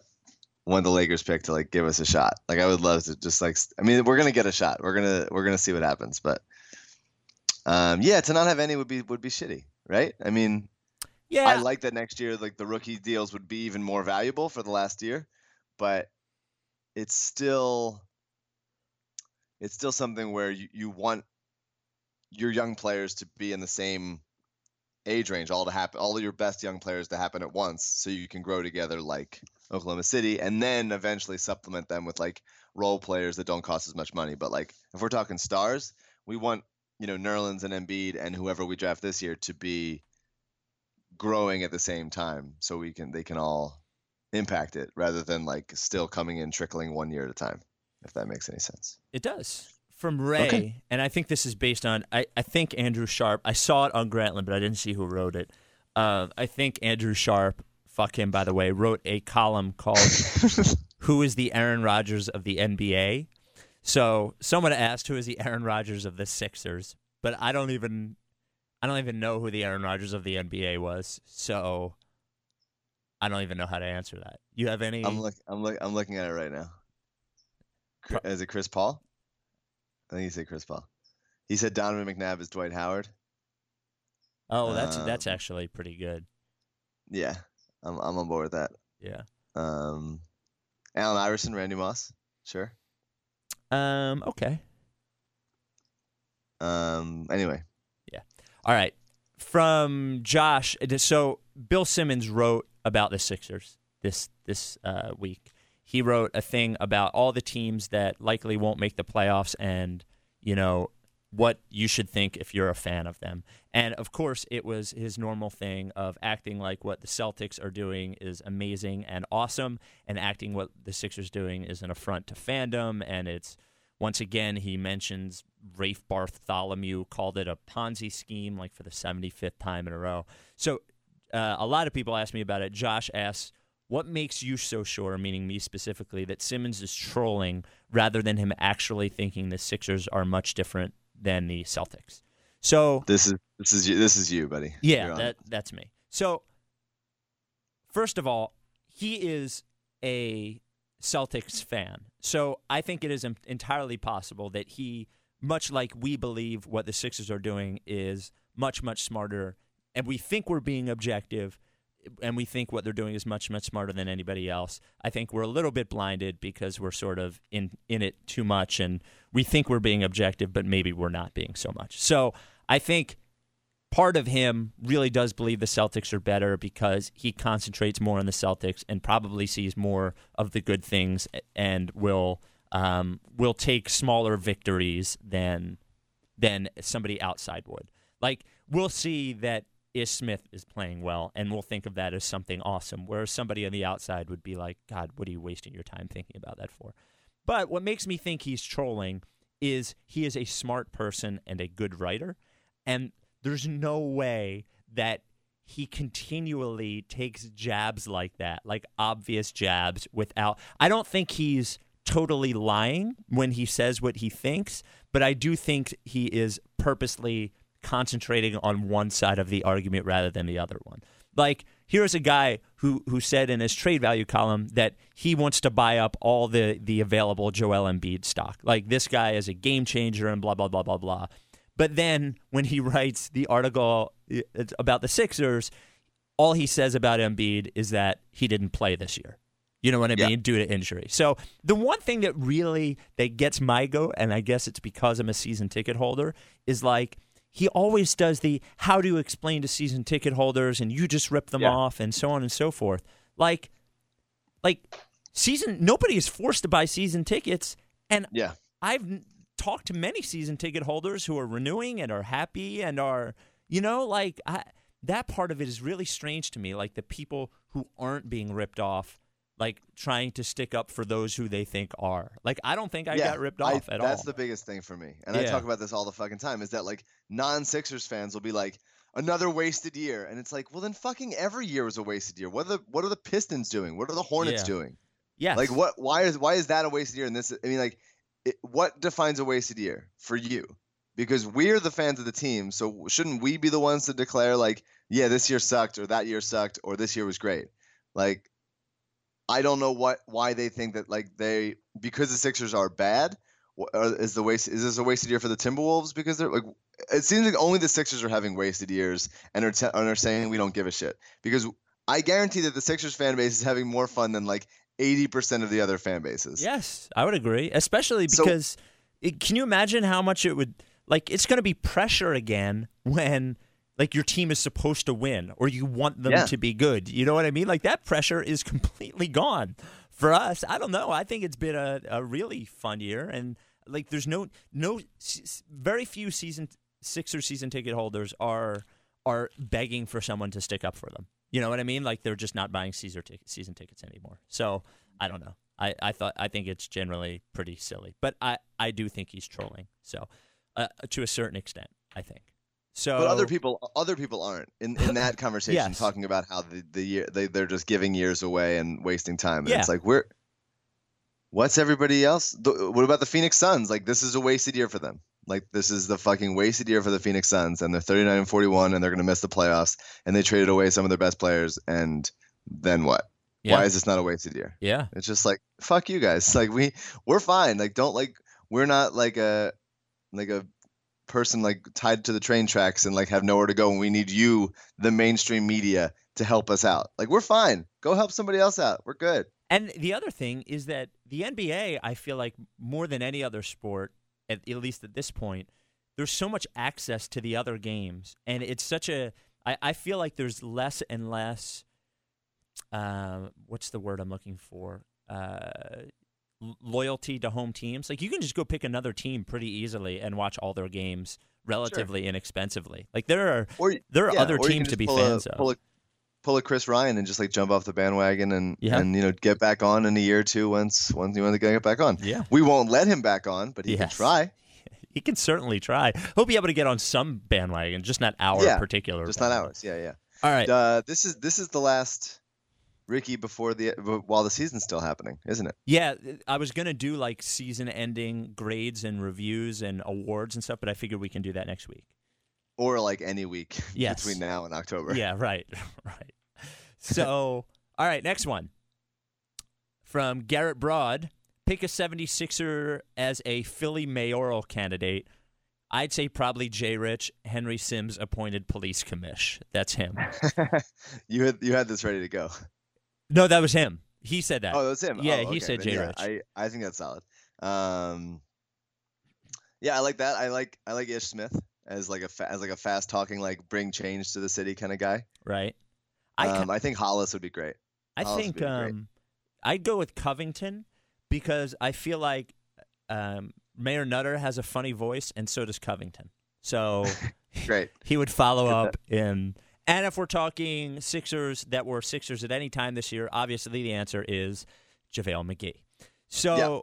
want the Lakers pick to like give us a shot. Like I would love to just like I mean we're gonna get a shot. We're gonna we're gonna see what happens, but um yeah, to not have any would be would be shitty, right? I mean yeah. I like that next year, like the rookie deals would be even more valuable for the last year, but it's still it's still something where you, you want your young players to be in the same age range, all to happen, all of your best young players to happen at once, so you can grow together like Oklahoma City, and then eventually supplement them with like role players that don't cost as much money. But like if we're talking stars, we want you know Nerlens and Embiid and whoever we draft this year to be growing at the same time so we can they can all impact it rather than like still coming in trickling one year at a time if that makes any sense It does. From Ray, and I think this is based on, I, I think Andrew Sharp, I saw it on Grantland, but I didn't see who wrote it. Uh, I think Andrew Sharp, fuck him, by the way, wrote a column called Who is the Aaron Rodgers of the NBA? So someone asked who is the Aaron Rodgers of the Sixers, but I don't even I don't even know who the Aaron Rodgers of the NBA was. So I don't even know how to answer that. You have any i'm look i'm look i'm looking at it right now is it chris paul i think he said chris paul he said donovan mcnabb is dwight howard Oh, that's that's um, actually pretty good. yeah i'm, I'm on board with that Yeah. um allen iverson randy moss sure Um okay. um anyway Yeah. All right. From Josh, so Bill Simmons wrote about the Sixers this this uh, week. He wrote a thing about all the teams that likely won't make the playoffs, and you know what you should think if you're a fan of them. And of course, it was his normal thing of acting like what the Celtics are doing is amazing and awesome, and acting what the Sixers doing is an affront to fandom, and it's once again, he mentions Rafe Bartholomew called it a Ponzi scheme, like for the 75th time in a row. So uh, a lot of people ask me about it. Josh asks, what makes you so sure, meaning me specifically, that Simmons is trolling rather than him actually thinking the Sixers are much different than the Celtics? So this is this is you this is you buddy yeah, that that's me. So first of all, he is a Celtics fan. So I think it is entirely possible that he much like we believe what the Sixers are doing is much much smarter and we think we're being objective and we think what they're doing is much much smarter than anybody else. I think we're a little bit blinded because we're sort of in in it too much and we think we're being objective but maybe we're not being so much. So I think part of him really does believe the Celtics are better because he concentrates more on the Celtics and probably sees more of the good things and will um, will take smaller victories than than somebody outside would. Like we'll see that Ish Smith is playing well, and we'll think of that as something awesome. Whereas somebody on the outside would be like, God, what are you wasting your time thinking about that for? But what makes me think he's trolling is he is a smart person and a good writer, and there's no way that he continually takes jabs like that, like obvious jabs without. I don't think he's totally lying when he says what he thinks, but I do think he is purposely concentrating on one side of the argument rather than the other one. Like here's a guy who who said in his trade value column that he wants to buy up all the the available Joel Embiid stock. Like this guy is a game changer and blah blah blah blah blah. But then when he writes the article about the Sixers, all he says about Embiid is that he didn't play this year. You know what I mean? Yeah. Due to injury. So the one thing that really that gets my goat, and I guess it's because I'm a season ticket holder, is like he always does the how do you explain to season ticket holders and you just rip them Yeah. off and so on and so forth. Like like season nobody is forced to buy season tickets and Yeah. I've talked to many season ticket holders who are renewing and are happy and are, you know, like I, that part of it is really strange to me. Like the people who aren't being ripped off, like trying to stick up for those who they think are. Like I don't think I yeah, got ripped I- off at that's all. That's the biggest thing for me. And I talk about this all the fucking time is that like non-Sixers fans will be like another wasted year and it's like, well then fucking every year was a wasted year. What are the what are the Pistons doing? What are the Hornets Yeah. doing? Yeah. Like what why is why is that a wasted year and this I mean like it, what defines a wasted year for you? Because we're the fans of the team, so shouldn't we be the ones to declare like, yeah, this year sucked or that year sucked or this year was great? Like I don't know what why they think that like they because the Sixers are bad or is the waste is this a wasted year for the Timberwolves because they're like it seems like only the Sixers are having wasted years and are, te- and are saying we don't give a shit because I guarantee that the Sixers fan base is having more fun than like 80% of the other fan bases. Yes, I would agree, especially So- because it, can you imagine how much it would like it's going to be pressure again when like your team is supposed to win or you want them Yeah. to be good. You know what I mean? Like that pressure is completely gone for us. I don't know. I think it's been a, a really fun year and like there's no no very few season Sixer season ticket holders are are begging for someone to stick up for them. You know what I mean? Like they're just not buying Caesar tic- season tickets anymore. So I don't know. I, I thought I think it's generally pretty silly, but I, I do think he's trolling. So uh, to a certain extent, I think. So But other people other people aren't in, in that conversation Yes. talking about how the, the year they, they're just giving years away and wasting time. And Yeah. it's like we're what's everybody else? The, what about the Phoenix Suns? Like this is a wasted year for them. Like this is the fucking wasted year for the Phoenix Suns and they're 39 and 41 and they're going to miss the playoffs and they traded away some of their best players and then what? yeah, Why is this not a wasted year? yeah, It's just like fuck you guys. Like we we're fine. Like don't like we're not like a like a person like tied to the train tracks and like have nowhere to go and we need you the mainstream media to help us out. Like we're fine. Go help somebody else out. We're good. And the other thing is that the NBA, I feel like more than any other sport, at, at least at this point, there's so much access to the other games, and it's such a. I, I feel like there's less and less. Uh, what's the word I'm looking for? Uh, loyalty to home teams. Like you can just go pick another team pretty easily and watch all their games relatively inexpensively. Like there are Or there are yeah, other or you can teams to be fans a, of. Pull a, pull a Chris Ryan and just like jump off the bandwagon and Yeah. and you know get back on in a year or two once once you want to get back on. yeah. We won't let him back on, but he can try. He can certainly try. He'll be able to get on some bandwagon, just not our Yeah, particular. Just not ours. Yeah, yeah. All right. Uh, this is this is the last Ricky before the while the season's still happening, isn't it? Yeah, I was gonna do like season-ending grades and reviews and awards and stuff, but I figured we can do that next week. Or like any week Yes. between now and October. Yeah, right, right. So, all right, next one from Garrett Broad. Pick a 76er as a Philly mayoral candidate. I'd say probably Jay Rich, Henry Sims appointed police commish. That's him. you had you had this ready to go. No, that was him. He said that. Oh, that was him. Yeah, Oh, he said yeah, Rich. I I think that's solid. Um, yeah, I like that. I like I like Ish Smith as like a fa- as like a fast talking like bring change to the city kind of guy. right. I, Um, I think Hollis would be great. I Hollis think be great. um, I'd go with Covington because I feel like um, Mayor Nutter has a funny voice, and so does Covington. So Great. he would follow up in And if we're talking Sixers that were Sixers at any time this year, obviously the answer is JaVale McGee. So Yeah.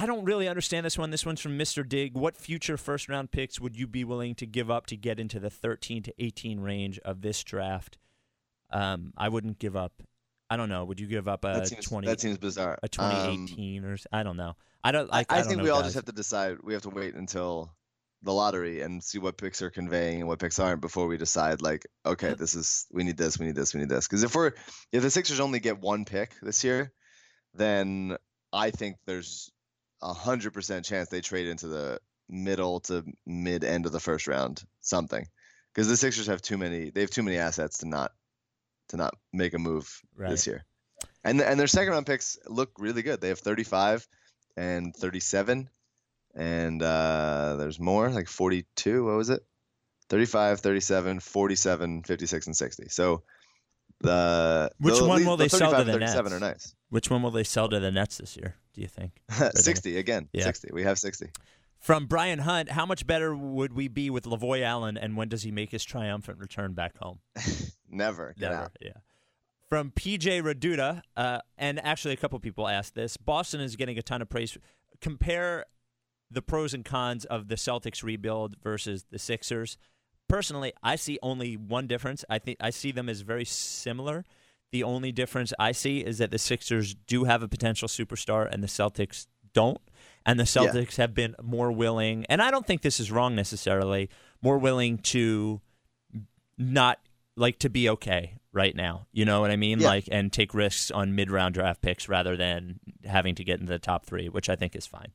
I don't really understand this one. This one's from Mr. Dig. What future first round picks would you be willing to give up to get into the 13 to 18 range of this draft? Um, I wouldn't give up. I don't know. Would you give up a that seems 20 that seems bizarre. a Um, 2018 or I don't know. I don't I. I I, don't think know, we all guys. just have to decide. We have to wait until the lottery and see what picks are conveying and what picks aren't before we decide. Like, okay, this is we need this, we need this, we need this. Because if we're if the Sixers only get one pick this year, then I think there's a hundred percent chance they trade into the middle to mid end of the first round, something. Because the Sixers have too many. They have too many assets to not to not make a move Right. this year. And and their second round picks look really good. They have 35 and 37 and uh there's more like 42, what was it? 35, 37, 47, 56 and 60. So the Which the one will the they sell to the 37 are Nets? nice. Which one will they sell to the Nets this year? Do you think? they- 60 again. Yeah. 60. We have 60. From Brian Hunt, how much better would we be with Lavoy Allen, and when does he make his triumphant return back home? Never. Never. out. Yeah. From PJ Raduda, uh, and actually a couple people asked this. Boston is getting a ton of praise. Compare the pros and cons of the Celtics rebuild versus the Sixers. Personally, I see only one difference. I think I see them as very similar. The only difference I see is that the Sixers do have a potential superstar and the Celtics don't. And the Yeah. Celtics have been more willing, and I don't think this is wrong necessarily, more willing to not like to be okay right now. You know what I mean? Yeah. Like and take risks on mid round draft picks rather than having to get into the top three, which I think is fine.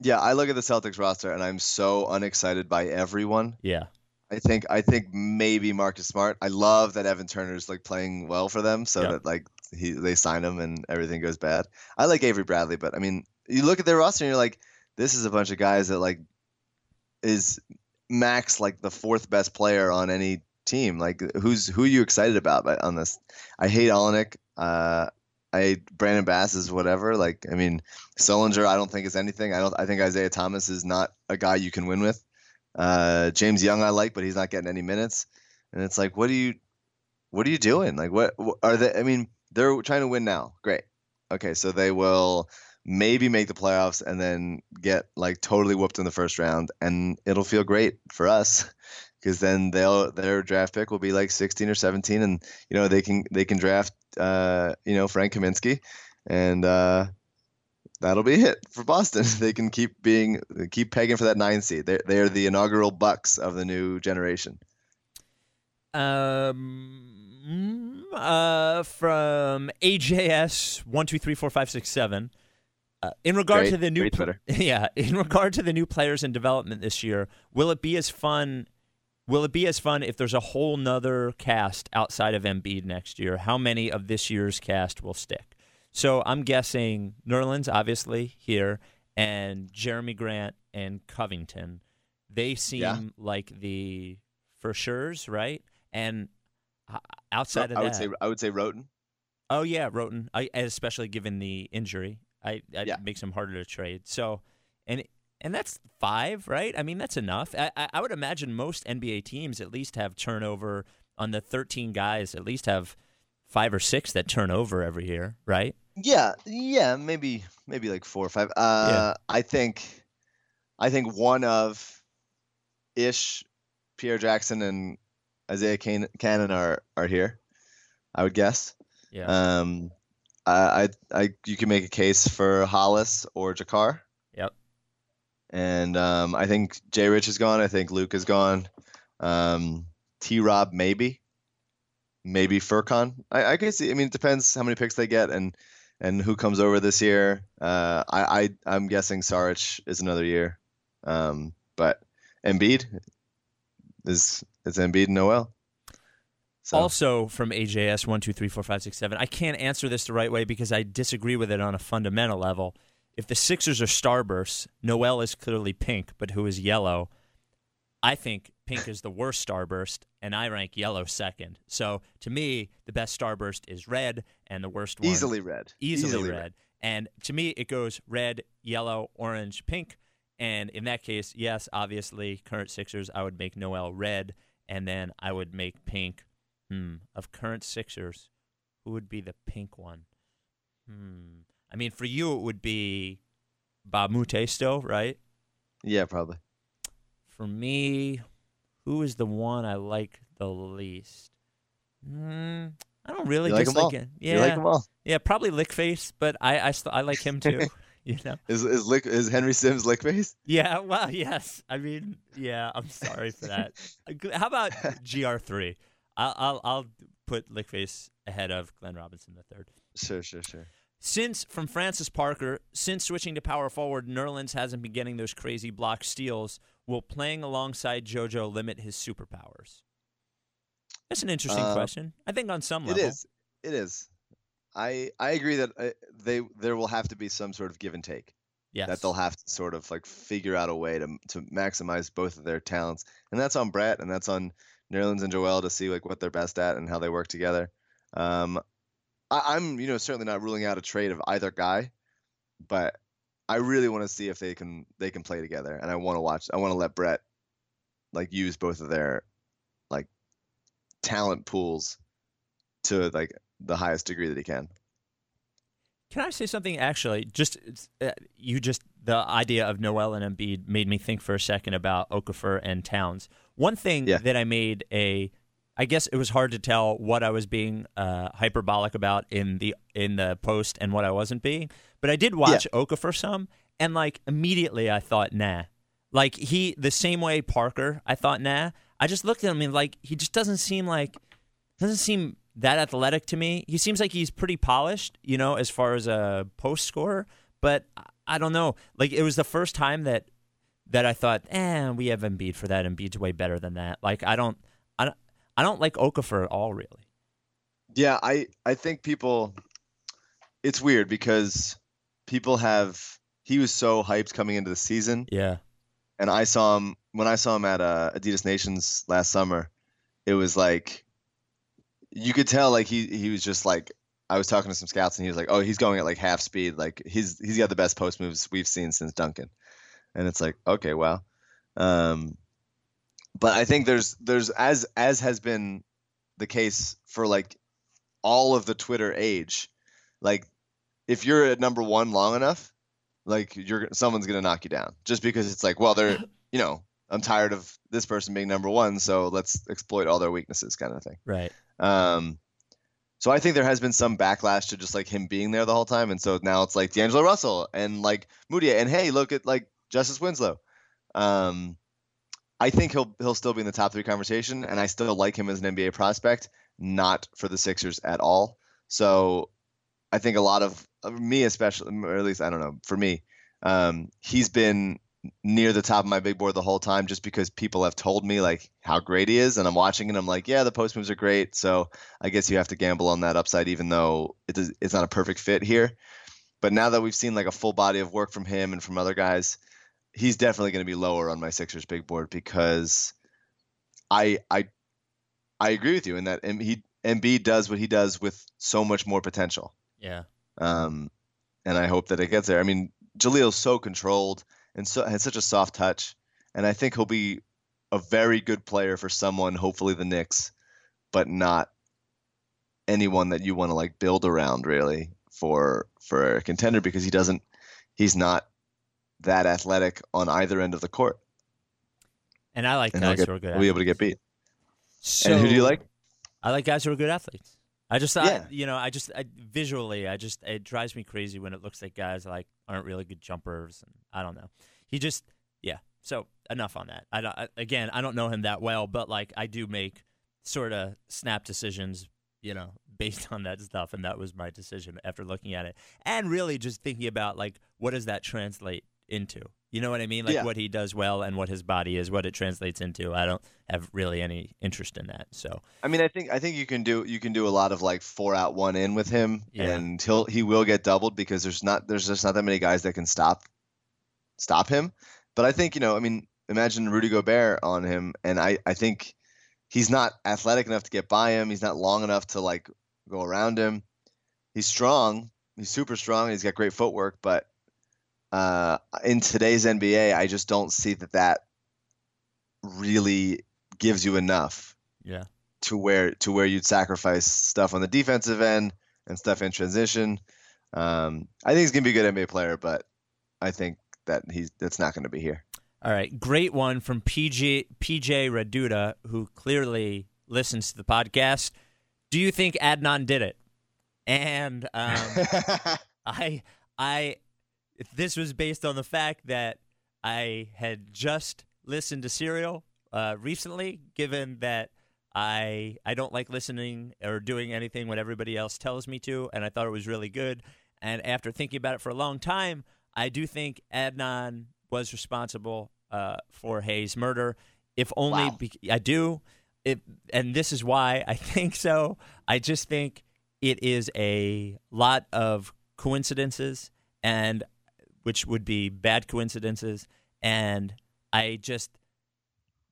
Yeah, I look at the Celtics roster and I'm so unexcited by everyone. Yeah. I think I think maybe Marcus Smart. I love that Evan Turner's like playing well for them, so Yeah. that like he they sign him and everything goes bad. I like Avery Bradley, but I mean, you look at their roster and you're like, this is a bunch of guys that like is max like the fourth best player on any team. Like who's who are you excited about on this? I hate Olynyk. Uh, I Brandon Bass is whatever. Like I mean, Sullinger I don't think is anything. I don't. I think Isaiah Thomas is not a guy you can win with. Uh, James Young I like, but he's not getting any minutes. And it's like, what are you, what are you doing? Like, what, what are they? I mean, they're trying to win now. Great. Okay, so they will maybe make the playoffs and then get like totally whooped in the first round, and it'll feel great for us because then they'll their draft pick will be like 16 or 17, and you know they can they can draft uh, you know Frank Kaminsky, and uh, that'll be it for Boston. they can keep being keep pegging for that nine seed. They're they're the inaugural Bucks of the new generation. Um, uh, from AJS one two three four five six seven. Uh, in regard Great- to the new, pl- yeah, in regard to the new players in development this year, will it be as fun? Will it be as fun if there's a whole nother cast outside of Embiid next year? How many of this year's cast will stick? So I'm guessing Nerlens, obviously here, and Jerami Grant and Covington. They seem Yeah. like the for sure's, right? And outside of I that, would say I would say Wroten. oh yeah, Wroten, I, especially given the injury, I, I Yeah. it makes him harder to trade. So, and and that's five, right? I mean, that's enough. I, I, would imagine most NBA teams at least have turnover on the 13 guys. At least have five or six that turn over every year, right? Yeah, yeah, maybe maybe like four or five. Uh, I think, I think one of Ish, Pierre Jackson, and Isaiah Can- Cannon are are here. I would guess. Yeah. Um, I, I, I, you can make a case for Hollis or JaKarr. And um, I think Jay Rich is gone. I think Luc is gone. Um, T Rob maybe, maybe Furkan. I, I see. I mean, it depends how many picks they get and and who comes over this year. Uh, I, I I'm guessing Saric is another year. Um, but Embiid is is Embiid Noel. So Also from AJS one two three four five six seven. I can't answer this the right way because I disagree with it on a fundamental level. If the Sixers are starbursts, Noel is clearly pink, but who is yellow? I think pink is the worst starburst, and I rank yellow second. So to me, the best starburst is red, and the worst one is easily red. easily, red. And to me, it goes red, yellow, orange, pink. And in that case, yes, obviously, current Sixers, I would make Noel red and then I would make pink. Hmm. Of current Sixers, who would be the pink one? Hmm. I mean, for you it would be still, right? Yeah, probably. For me, who is the one I like the least? Hmm. I don't really You like just 'em all? like. Yeah, You like them all? yeah, probably Lickface, but I I, st- I like him too. you know. Is is lick is Henry Sims lick face? Yeah, well, yes. I mean, yeah. I'm sorry for that. How about GR three? I'll, I'll I'll put Lickface ahead of Glenn Robinson the third. Sure, sure, sure. Since from Francis Parker, since switching to power forward, Nerlens hasn't been getting those crazy block steals. Will playing alongside JoJo limit his superpowers? That's an interesting Uh, question. I think on some level, it is. It is. I I agree that uh, they there will have to be some sort of give and take. Yes. That they'll have to sort of like figure out a way to to maximize both of their talents, and that's on Brett and that's on Nerlens and Joel to see like what they're best at and how they work together. Um, I, I'm you know certainly not ruling out a trade of either guy, but I really want to see if they can they can play together, and I want to watch. I want to let Brett like use both of their like talent pools to like the highest degree that he can. Can I say something? Actually, just uh, you just the idea of Noel and Embiid made me think for a second about Okafor and Towns. One thing Yeah. that I made a, I guess it was hard to tell what I was being uh, hyperbolic about in the in the post and what I wasn't being. But I did watch Okafor some, and like immediately I thought, nah. Like he the same way Parker, I thought, nah. I just looked at him and like he just doesn't seem like doesn't seem that athletic to me. He seems like he's pretty polished, you know, as far as a post scorer. But I- I don't know. Like it was the first time that that I thought, eh, we have Embiid for that. Embiid's way better than that. Like I don't, I don't, I don't like Okafor at all, really. Yeah, I I think people it's weird because people have he was so hyped coming into the season Yeah, and I saw him when I saw him at uh, Adidas Nations last summer. It was like you could tell like he he was just like I was talking to some scouts and he was like, "Oh, he's going at like half speed. Like he's he's got the best post moves we've seen since Duncan." And it's like, "Okay, well." Um but I think there's there's as as has been the case for like all of the Twitter age, like if you're at number 1 long enough, like you're someone's going to knock you down just because it's like, well, they're, you know, I'm tired of this person being number 1, so let's exploit all their weaknesses kind of thing. right. Um, so I think there has been some backlash to just like him being there the whole time, and so now it's like D'Angelo Russell and like Mudiay, and hey, look at like Justice Winslow. Um, I think he'll he'll still be in the top three conversation, and I still like him as an NBA prospect, not for the Sixers at all. So I think a lot of me, especially, or at least I don't know, for me, um, he's been near the top of my big board the whole time just because people have told me like how great he is and I'm watching and I'm like, yeah, the post moves are great. So I guess you have to gamble on that upside even though it is, it's not a perfect fit here. But now that we've seen like a full body of work from him and from other guys, he's definitely going to be lower on my Sixers big board because I I I agree with you in that M- he Embiid does what he does with so much more potential. Yeah. Um, and I hope that it gets there. I mean, Jahlil's so controlled and so has such a soft touch, and I think he'll be a very good player for someone, hopefully the Knicks, but not anyone that you want to like build around really for for a contender because he doesn't he's not that athletic on either end of the court, And I like and guys get, who are good. he'll be able to get beat. So, and who do you like? I like guys who are good athletes. I just, I, Yeah. you know, I just I, visually, I just it drives me crazy when it looks like guys like aren't really good jumpers, and I don't know. He just, yeah. So enough on that. I, don't, I again, I don't know him that well, but like I do make sort of snap decisions, you know, based on that stuff, and that was my decision after looking at it, and really just thinking about like what does that translate into. You know what I mean? Like Yeah. what he does well and what his body is, what it translates into. I don't have really any interest in that. So I mean, I think I think you can do you can do a lot of like four out one in with him, Yeah. and he'll he will get doubled because there's not there's just not that many guys that can stop stop him. But I think you know, I mean, imagine Rudy Gobert on him, and I I think he's not athletic enough to get by him. He's not long enough to like go around him. He's strong. He's super strong. He's got great footwork, but uh, in today's NBA, I just don't see that that really gives you enough Yeah. to where to where you'd sacrifice stuff on the defensive end and stuff in transition. Um, I think he's gonna be a good NBA player, but I think that he's that's not gonna be here. All right, great one from PJ PJ Raduda, who clearly listens to the podcast. Do you think Adnan did it? And um, I I this was based on the fact that I had just listened to Serial uh, recently, given that I I don't like listening or doing anything when everybody else tells me to, and I thought it was really good. And after thinking about it for a long time, I do think Adnan was responsible uh, for Hae's murder. If only Wow. be- I do, it, and this is why I think so. I just think it is a lot of coincidences, and which would be bad coincidences. And I just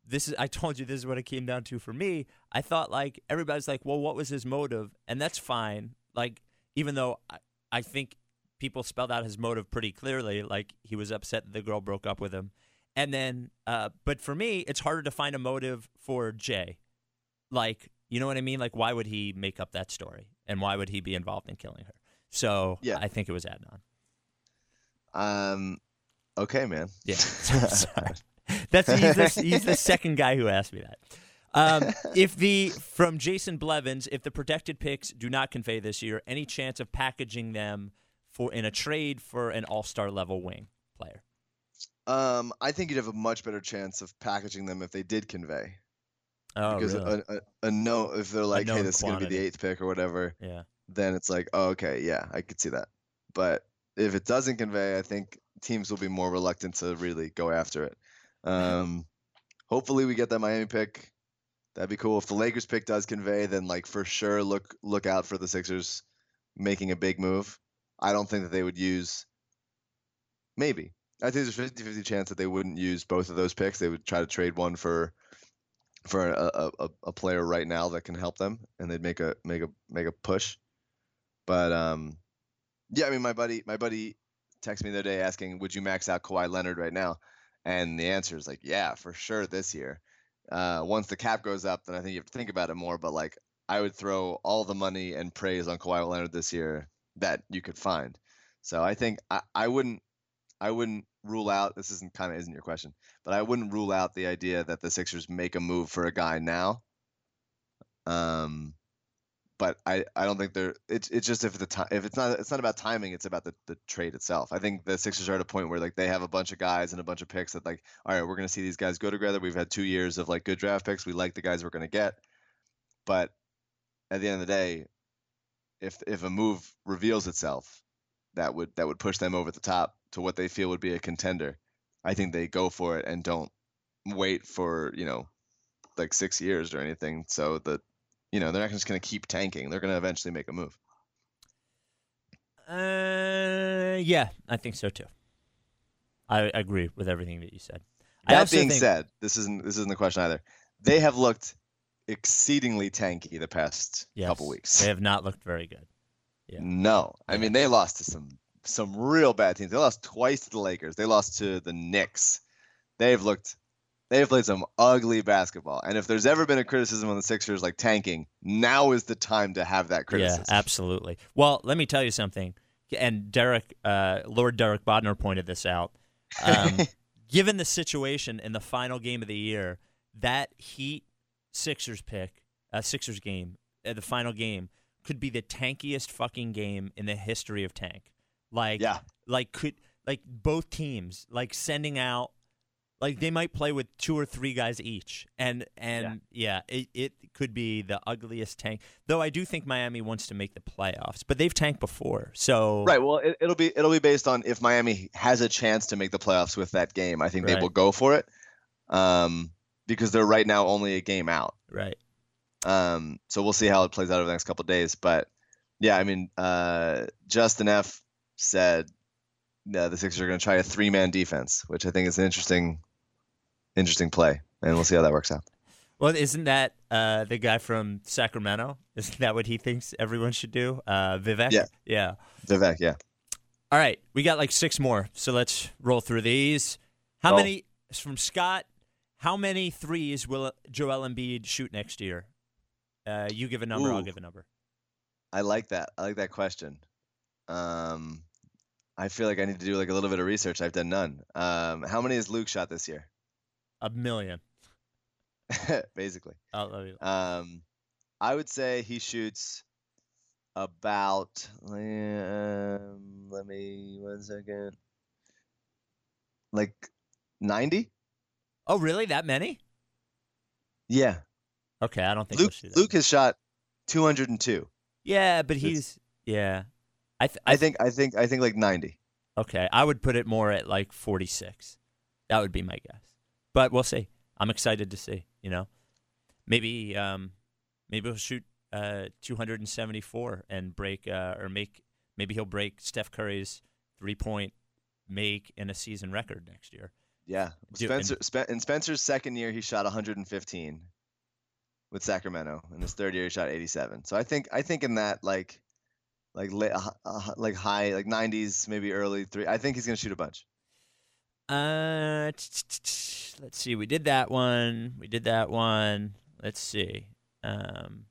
this is I told you this is what it came down to for me. I thought like everybody's like, well, what was his motive? And that's fine. Like even though I, I think people spelled out his motive pretty clearly, like he was upset that the girl broke up with him. And then, uh, but for me, it's harder to find a motive for Jay. Like, you know what I mean? Like, why would he make up that story? And why would he be involved in killing her? So Yeah. I think it was Adnan. Um, okay, man. Yeah. Sorry. That's he's the, he's the second guy who asked me that. Um, if the from Jason Blevins, if the protected picks do not convey this year, any chance of packaging them for in a trade for an All Star level wing player? Um, I think you'd have a much better chance of packaging them if they did convey. Oh, because really? a, a, a no, if they're like, hey, this is gonna be the eighth pick or whatever, yeah. then it's like, oh, okay, yeah, I could see that. But if it doesn't convey, I think teams will be more reluctant to really go after it. Um, hopefully we get that Miami pick. That'd be cool. If the Lakers pick does convey, then like for sure look look out for the Sixers making a big move. I don't think that they would use maybe. I think there's a 50-50 chance that they wouldn't use both of those picks. They would try to trade one for for a, a, a- player right now that can help them and they'd make a make a make a push. But um yeah, I mean my buddy my buddy texted me the other day asking, would you max out Kawhi Leonard right now? And the answer is like, yeah, for sure this year. Uh, once the cap goes up, then I think you have to think about it more. But like, I would throw all the money and praise on Kawhi Leonard this year that you could find. So I think I, I wouldn't I wouldn't rule out this isn't kind of isn't your question, but I wouldn't rule out the idea that the Sixers make a move for a guy now. Um, but I, I don't think they're it's it's just if the time if it's not it's not about timing it's about the, the trade itself. I think the Sixers are at a point where like they have a bunch of guys and a bunch of picks that like all right we're gonna see these guys go together. We've had two years of like good draft picks. We like the guys we're gonna get, but at the end of the day, if if a move reveals itself that would that would push them over the top to what they feel would be a contender, I think they go for it and don't wait for you know like six years or anything. So that you know they're not just going to keep tanking. They're going to eventually make a move. Uh, yeah, I think so too. I agree with everything that you said. I That being think- said, this isn't this isn't the question either. They have looked exceedingly tanky the past yes, couple weeks. they have not looked very good. yeah. No, I mean they lost to some some real bad teams. They lost twice to the Lakers. They lost to the Knicks. They've looked they've played some ugly basketball. And if there's ever been a criticism on the Sixers like tanking, now is the time to have that criticism. Yeah, absolutely. Well, let me tell you something. And Derek, uh, Lord Derek Bodner pointed this out. Um, given the situation in the final game of the year, that Heat Sixers pick, uh, Sixers game, uh, the final game, could be the tankiest fucking game in the history of tank. Like, Yeah. like could like both teams like sending out like they might play with two or three guys each and and yeah, it, it could be the ugliest tank though i do think miami wants to make the playoffs but they've tanked before so Right. Well, it, it'll be it'll be based on if Miami has a chance to make the playoffs with that game. I think they will go for it, um, because they're right now only a game out. right Um, so we'll see how it plays out over the next couple of days. But yeah, I mean, uh, Justin F said uh, the Sixers are going to try a three-man defense, which I think is an interesting, interesting play, and we'll see how that works out. well isn't that uh the guy from sacramento isn't that what he thinks everyone should do uh vivek Yeah. yeah Vivek, yeah. all right we got like six more so let's roll through these how Roll. many from scott How many threes will Joel Embiid shoot next year? Uh, you give a number, I'll give a number. I like that. I like that question. Um, I feel like I need to do like a little bit of research. I've done none. Um, how many has Luc shot this year? A million. Basically. I'll, let me- Um, I would say he shoots about. Um, let me one second. Like ninety? oh, really? That many? Yeah. Okay, I don't think Luc he'll shoot that. Luc has shot two hundred and two. Yeah, but It's- he's yeah. I th- I, I think I think I think like ninety. okay. I would put it more at like forty six. That would be my guess. But we'll see. I'm excited to see. You know, maybe um, maybe he'll shoot uh 274 and break uh, or make. Maybe he'll break Steph Curry's three point make in a season record next year. Yeah. And- Spencer Spe- in Spencer's second year he shot 115 with Sacramento. In his third year he shot 87. So I think I think in that like like la- uh, like high like 90s maybe early 3 I think he's going to shoot a bunch. Uh, let's see. We did that one. We did that one. Let's see. Um,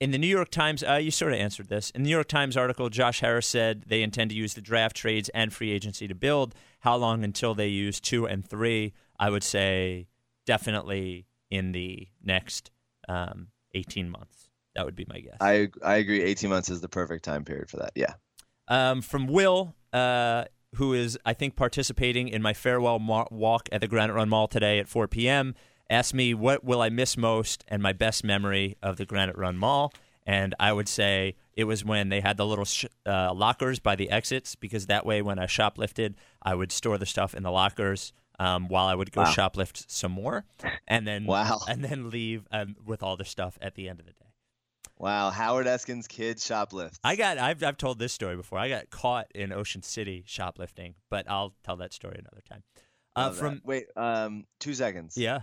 in the New York Times, uh, you sort of answered this. In the New York Times article, Josh Harris said they intend to use the draft trades and free agency to build. How long until they use two and three? I would say definitely in the next um, 18 months. That would be my guess. I I agree 18 months is the perfect time period for that. Yeah. Um, from Will, uh, who is, I think, participating in my farewell walk at the Granite Run Mall today at 4 p.m., asked me what will I miss most and my best memory of the Granite Run Mall. And I would say it was when they had the little sh- uh, lockers by the exits, because that way, when I shoplifted, I would store the stuff in the lockers um, while I would go Wow. shoplift some more, and then Wow. and then leave um, with all the stuff at the end of the day. Wow, Howard Eskin's kid shoplifts. I got I've I've told this story before. I got caught in Ocean City shoplifting, but I'll tell that story another time. Uh, Love that. from Wait, um 2 seconds. yeah,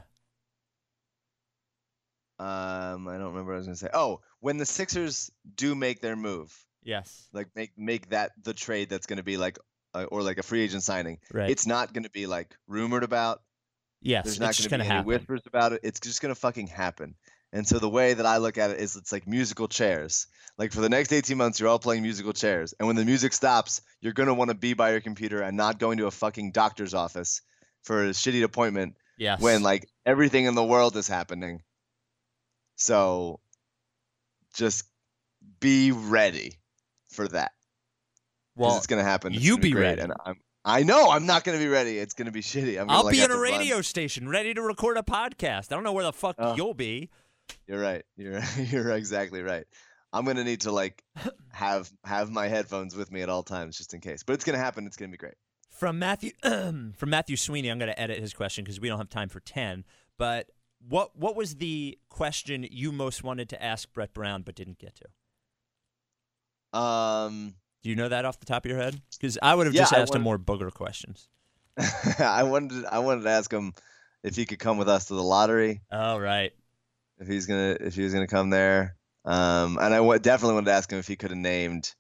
Um I don't remember what I was going to say. Oh, when the Sixers do make their move, yes, like make make that the trade that's going to be like uh, or like a free agent signing. right, It's not going to be like rumored about. yes, There's not it's just going gonna to be any happen. whispers about it. It's just going to fucking happen. And so the way that I look at it is it's like musical chairs. Like for the next 18 months, you're all playing musical chairs. And when the music stops, you're going to want to be by your computer and not going to a fucking doctor's office for a shitty appointment Yes, when like everything in the world is happening. So just be ready for that. well, it's going to happen. It's you gonna be ready. And I'm I know I'm not going to be ready. It's going to be shitty. I'm gonna, I'll like, be in a radio station ready to record a podcast. I don't know where the fuck Oh. you'll be. You're right. You're you're exactly right. I'm gonna need to like have have my headphones with me at all times just in case. But it's gonna happen. It's gonna be great. From Matthew from Matthew Sweeney, I'm going to edit his question because we don't have time for ten. But what what was the question you most wanted to ask Brett Brown but didn't get to? Um, Do you know that off the top of your head? Because I would have Yeah, just asked him more booger questions. I wanted I wanted to ask him if he could come with us to the lottery. Oh right. If he's gonna if he was gonna come there. Um, and I w- definitely wanted to ask him if he could have named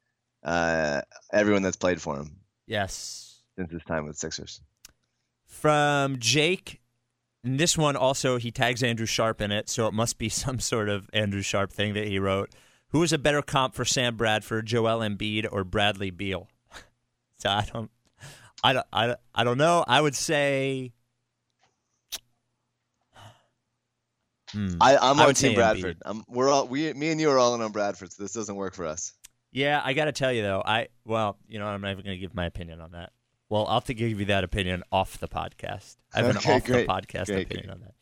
uh everyone that's played for him Yes. since his time with Sixers. From Jake. And this one also he tags Andrew Sharp in it, so it must be some sort of Andrew Sharp thing that he wrote. Who is a better comp for Sam Bradford, Joel Embiid, or Bradley Beal? so I don't, I don't, I don't, I don't know. I would say. Hmm. I, I'm on Team Bradford. I'm, we're all we me and you are all in on Bradford, so this doesn't work for us. Yeah, I got to tell you though, I well, you know, I'm not even going to give my opinion on that. Well, I'll have to give you that opinion off the podcast. I have Okay, an off great, the podcast great, opinion great. on that.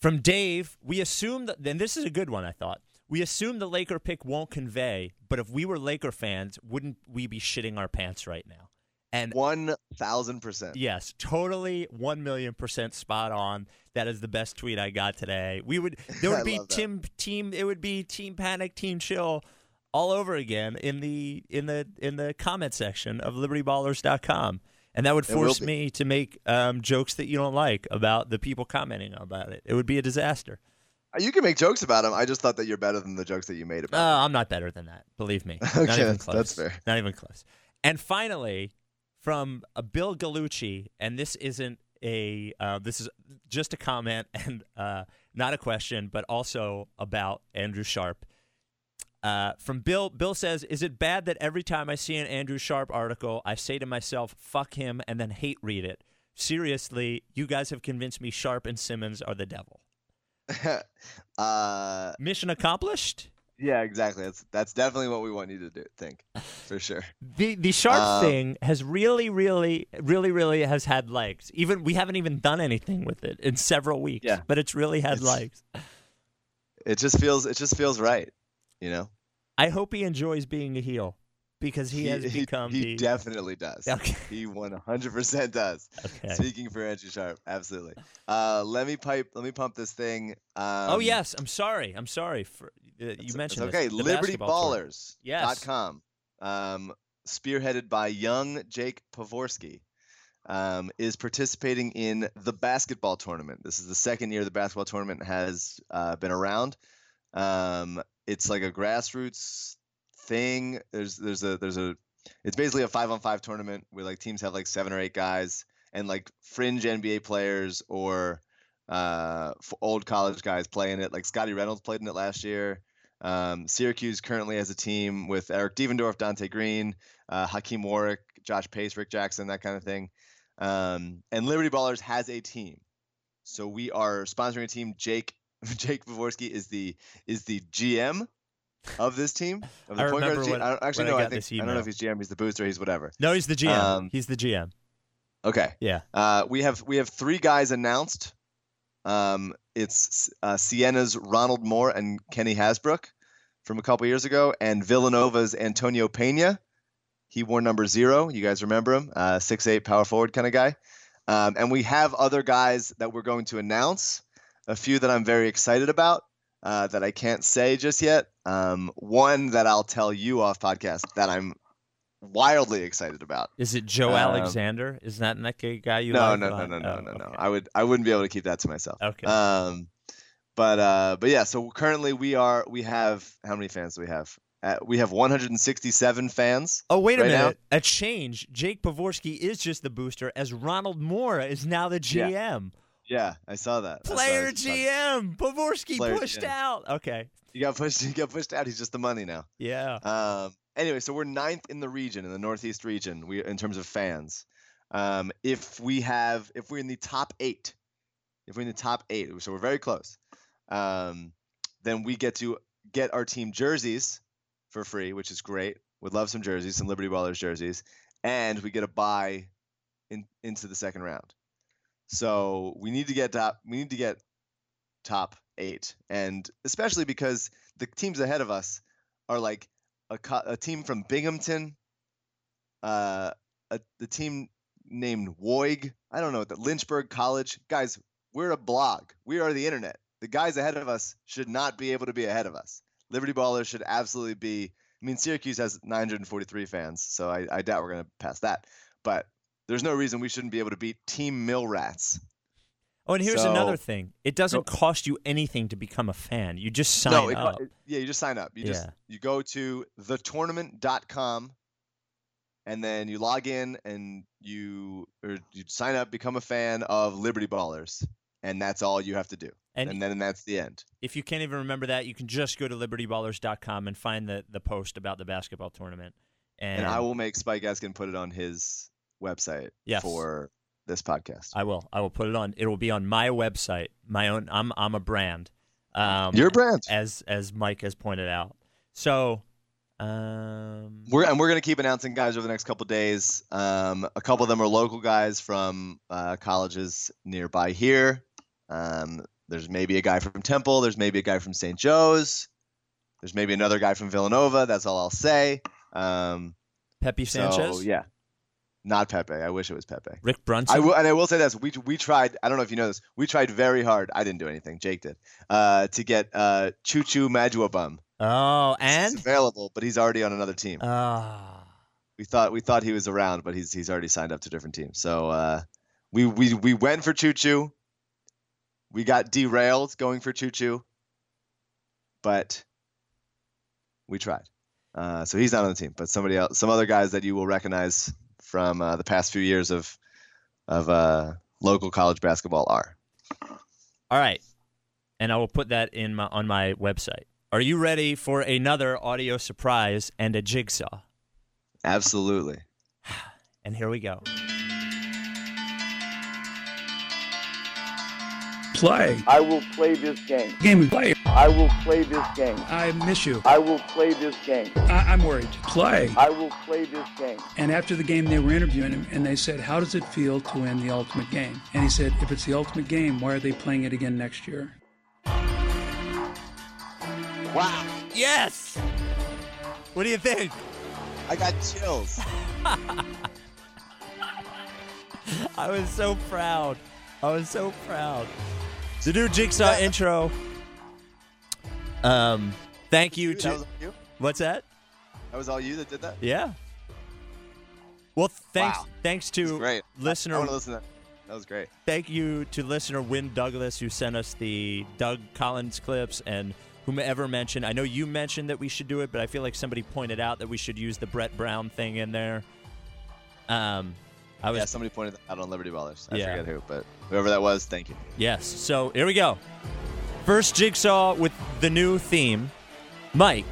From Dave, we assume that, and this is a good one, I thought. We assume the Laker pick won't convey, but if we were Laker fans, wouldn't we be shitting our pants right now? And One thousand percent. yes, totally 1 million percent spot on. That is the best tweet I got today. We would, there would be that. Team, it would be Team Panic, Team Chill all over again in the in the in the comment section of libertyballers.com and that would force me to make um, jokes that you don't like about the people commenting about it it would be a disaster You can make jokes about him. I just thought that you're better than the jokes that you made uh, about. i'm not better than that believe me not Okay, even that's- close that's fair. not even close and finally from a bill galucci and this isn't a uh, this is just a comment and uh, not a question, but also about Andrew Sharp. Uh, from Bill, Bill says, "Is it bad that every time I see an Andrew Sharp article, I say to myself, "Fuck him," and then hate read it? Seriously, you guys have convinced me Sharp and Simmons are the devil. uh, Mission accomplished. yeah, exactly. That's that's definitely what we want you to do. Think for sure. The the Sharp Um, thing has really, really, really, really has had legs. Even we haven't even done anything with it in several weeks, Yeah. but it's really had It's- legs. It just feels it just feels right. You know, I hope he enjoys being a heel because he, has become he the. definitely does. Okay. He 100% does. Okay. Speaking for Andrew Sharp, absolutely. Uh, let me pipe. Let me pump this thing. Um, oh yes, I'm sorry. I'm sorry for uh, you mentioned okay. this, the basketball tournament. LibertyBallers. Yes. Um, spearheaded by young Jake Pavorsky, um, is participating in the basketball tournament. This is the second year the basketball tournament has uh, been around. Um, it's like a grassroots thing. There's there's a there's a it's basically a five on five tournament where like teams have like seven or eight guys and like fringe NBA players or uh, old college guys playing it. Like Scottie Reynolds played in it last year. Um, Syracuse currently has a team with Eric Devendorf, Donte Greene, uh, Hakim Warrick, Josh Pace, Rick Jackson, that kind of thing. Um, and Liberty Ballers has a team. So we are sponsoring a team. Jake Jake Pavorsky is the is the GM of this team. Of the I point remember I don't, actually I no, I, got think I don't know if he's GM. He's the booster. He's whatever. No, he's the GM. Um, he's the GM. Okay. Yeah. Uh, we have we have three guys announced. Um, it's uh, Siena's Ronald Moore and Kenny Hasbrouck from a couple years ago, and Villanova's Antonio Pena. He wore number zero. You guys remember him? Uh, six eight power forward kind of guy. Um, and we have other guys that we're going to announce. A few that I'm very excited about uh, that I can't say just yet. Um, one that I'll tell you off podcast that I'm wildly excited about. Is it Joe um, Alexander? Is that that guy you no, like? no, no, Uh, no, no, oh, no, no. okay. I would, I wouldn't be able to keep that to myself. Okay. Um, but uh, but yeah. So currently we are, we have how many fans do we have? Uh, we have 167 fans. Oh wait a right now- minute! A change. Jake Pavorsky is just the booster, as Ronald Moore is now the GM. Yeah, I saw that. That's what I Player talking- GM. Pavorsky pushed GM. out. Okay. You got pushed. You got pushed out. He's just the money now. Yeah. Um, anyway, so we're ninth in the region, in the Northeast region, we in terms of fans. Um, if we have, if we're in the top eight, if we're in the top eight, so we're very close. Um, then we get to get our team jerseys for free, which is great. Would love some jerseys, some Liberty Ballers jerseys, and we get a buy in into the second round. So we need to get top. We need to get top eight, and especially because the teams ahead of us are like a, co- a team from Binghamton, uh, a, the team named Woig. I don't know the Lynchburg College guys. We're a blog. We are the internet. The guys ahead of us should not be able to be ahead of us. Liberty Ballers should absolutely be. I mean, Syracuse has 943 fans, so I, I doubt we're gonna pass that. But there's no reason we shouldn't be able to beat Team Mill Rats. Oh, and here's So- another thing. It doesn't Nope. cost you anything to become a fan. You just sign no, it, up. it- yeah, you just sign up. You just Yeah. you go to thetournament.com and then you log in and you or you sign up, become a fan of Liberty Ballers, and that's all you have to do. And- And, then that's the end. if you can't even remember that, you can just go to libertyballers.com and find the, the post about the basketball tournament. And, And, I will make Spike Eskin put it on his website Yes. for this podcast. I will. I will put it on. It will be on my website. My own. I'm. I'm a brand. Um, Your brand. as as Mike has pointed out. So, um, We're and we're gonna keep announcing guys over the next couple days. Um, a couple of them are local guys from uh, colleges nearby here. Um, there's maybe a guy from Temple. There's maybe a guy from St. Joe's. There's maybe another guy from Villanova. That's all I'll say. Um, Pepe Sanchez, so yeah, not Pepe. I wish it was Pepe. Rick Brunson. I will, and I will say this: we we tried. I don't know if you know this. We tried very hard. I didn't do anything. Jake did. Uh, to get uh, Choo Choo Majuabum. oh, He's and available, but he's already on another team. ah, we thought we thought he was around, but he's he's already signed up to different teams. So uh, we we we went for Choo Choo. We got derailed going for Choo Choo, but we tried. Uh, so he's not on the team, but somebody else, some other guys that you will recognize from uh, the past few years of of uh, local college basketball are. All right. And I will put that in my on my website. Are you ready for another audio surprise and a jigsaw? Absolutely. And here we go. Play. I will play this game. Game we play. I will play this game. I miss you. I will play this game. I- I'm worried. Play. I will play this game. And after the game, they were interviewing him, and they said, "How does it feel to win the ultimate game?" And he said, "If it's the ultimate game, why are they playing it again next year?" Wow. Yes. What do you think? I got chills. I was so proud. I was so proud. The new jigsaw intro. Um, thank you that to all you? what's that? That was all you that did that? Yeah. Well, thanks. Wow. Thanks to great. listener. I want to listen to that. That was great. thank you to listener Win Douglas who sent us the Doug Collins clips and whomever mentioned. I know you mentioned that we should do it, but I feel like somebody pointed out that we should use the Brett Brown thing in there. Um, I was yeah, somebody pointed that out on Liberty Ballers. I Yeah. forget who, but whoever that was, thank you. Yes. So here we go. First jigsaw with the new theme. Mike,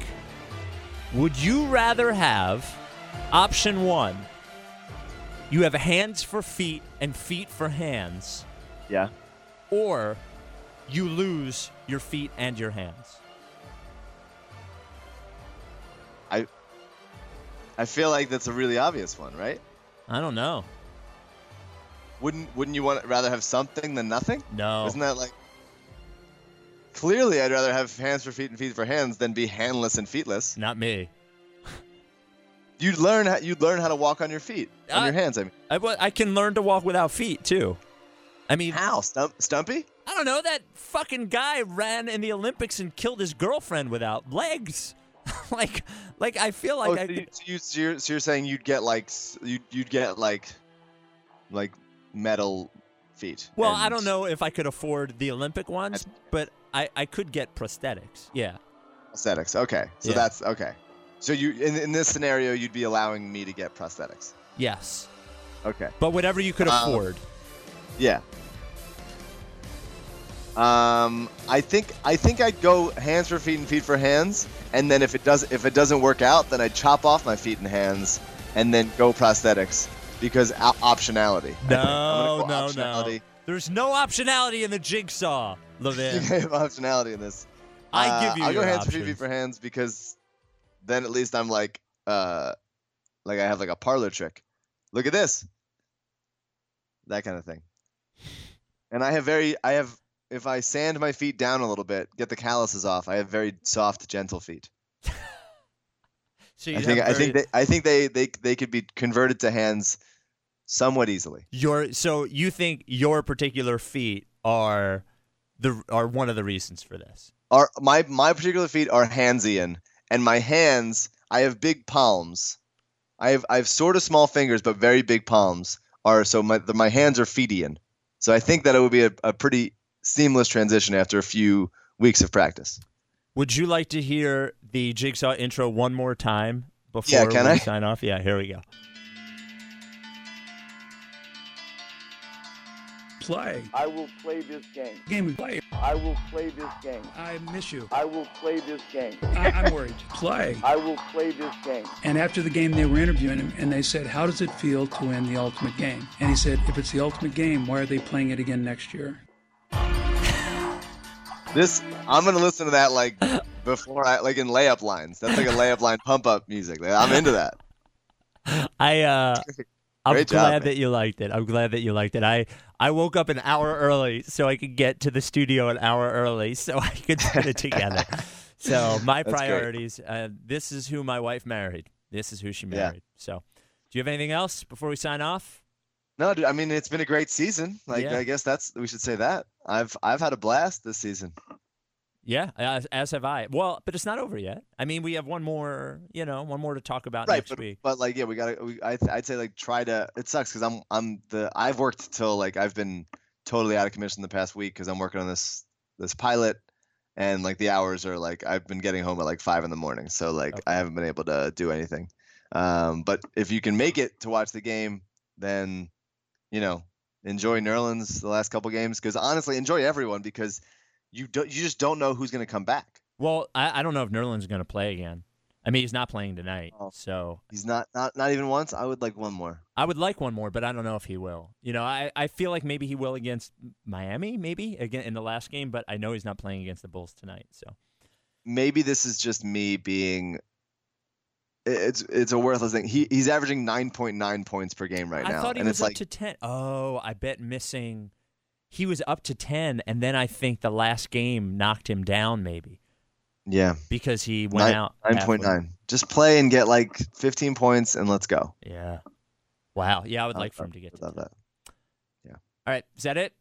would you rather have option one? You have hands for feet and feet for hands, Yeah. or you lose your feet and your hands. I I feel like that's a really obvious one, right? I don't know. Wouldn't wouldn't you want rather have something than nothing? No. Isn't that like Clearly, I'd rather have hands for feet and feet for hands than be handless and feetless. Not me. You'd learn how you'd learn how to walk on your feet, on I- your hands. I mean, I, I can learn to walk without feet too. I mean, how Stump, Stumpy? I don't know. That fucking guy ran in the Olympics and killed his girlfriend without legs. like, like I feel like oh, I so, you, could, so, you, so, you're, so you're saying you'd get like you'd you'd get like like metal feet. well, I don't know if I could afford the Olympic ones, but I, I could get prosthetics. Yeah. Prosthetics. Okay, so Yeah. that's okay. So you in, in this scenario, you'd be allowing me to get prosthetics. Yes. Okay. But whatever you could Um, afford. Yeah. Um, I think I think I'd go hands for feet and feet for hands, and then if it does if it doesn't work out, then I'd chop off my feet and hands, and then go prosthetics because op- optionality. No, gonna go no, no. There's no optionality in the jigsaw, You Levin. have optionality in this. I Uh, give you I'll go hands for feet, options. feet for hands because then at least I'm like uh like I have like a parlor trick. Look at this. That kind of thing. And I have very I have if I sand my feet down a little bit, get the calluses off, I have very soft, gentle feet. So I think have I think they I think they, they they could be converted to hands somewhat easily. your so you think your particular feet are the are one of the reasons for this. Are my my particular feet are handsian, and my hands I have big palms. I have I have sort of small fingers, but very big palms. Are so my the, my hands are feetian. So I think that it would be a, a pretty seamless transition after a few weeks of practice. Would you like to hear the jigsaw intro one more time before can we I? sign off? Yeah, here we go. Play. I will play this game. Game we play. I will play this game. I miss you. I will play this game. I- I'm worried. Play. I will play this game. And after the game, they were interviewing him, and they said, "How does it feel to win the ultimate game?" And he said, "If it's the ultimate game, why are they playing it again next year?" This I'm gonna listen to that like before I like in layup lines. That's like a layup line pump up music. I'm into that. I uh I'm Great glad man. that you liked it. I'm glad that you liked it. I I woke up an hour early so I could get to the studio an hour early so I could put it together. so my That's priorities. Uh, this is who my wife married. This is who she Yeah. married. So, do you have anything else before we sign off? No, dude, I mean it's been a great season. Like Yeah. I guess that's we should say that. I've I've had a blast this season. Yeah, as, as have I. Well, but it's not over yet. I mean, we have one more, you know, one more to talk about right next but, week. but like yeah we gotta we, I, i'd say like try to it sucks because i'm i'm the i've worked till like i've been totally out of commission the past week because i'm working on this this pilot and like the hours are like i've been getting home at like five in the morning so like Okay. i haven't been able to do anything um but if you can make it to watch the game then you know enjoy Nerlens the last couple games because honestly, enjoy everyone because you don't you just don't know who's going to come back. Well, I, I don't know if Nerlens going to play again. I mean, he's not playing tonight, Oh. so He's not not not even once. I would like one more. I would like one more, but I don't know if he will. You know, I, I feel like maybe he will against Miami, maybe again in the last game, but I know he's not playing against the Bulls tonight. So Maybe this is just me being. It's it's a worthless thing. He he's averaging nine point nine points per game right I now, I thought he was up like to ten. Oh, I bet missing. He was up to ten, and then I think the last game knocked him down, maybe yeah because he went nine out 9.9 nine. Just play and get like fifteen points and let's go. Yeah. Wow. Yeah, I would I- like for him to get to love 10. that. All right, is that it?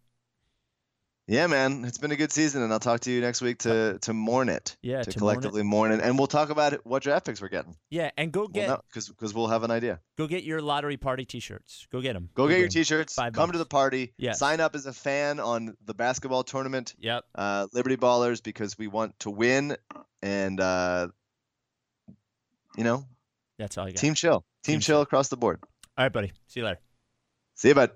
Yeah, man, it's been a good season, and I'll talk to you next week to to mourn it. Yeah, to, to mourn it. collectively mourn it, and we'll talk about it, what draft picks we're getting. Yeah, and go get because because we'll have an idea. go get your lottery party T-shirts. Go get them. Go get your t-shirts. Five come to the party. Yeah. Sign up as a fan on the basketball tournament, Yep. uh, Liberty Ballers, because we want to win, and uh, you know, That's all you got. team chill, team, Team chill across the board. All right, buddy. See you later. See you, bud.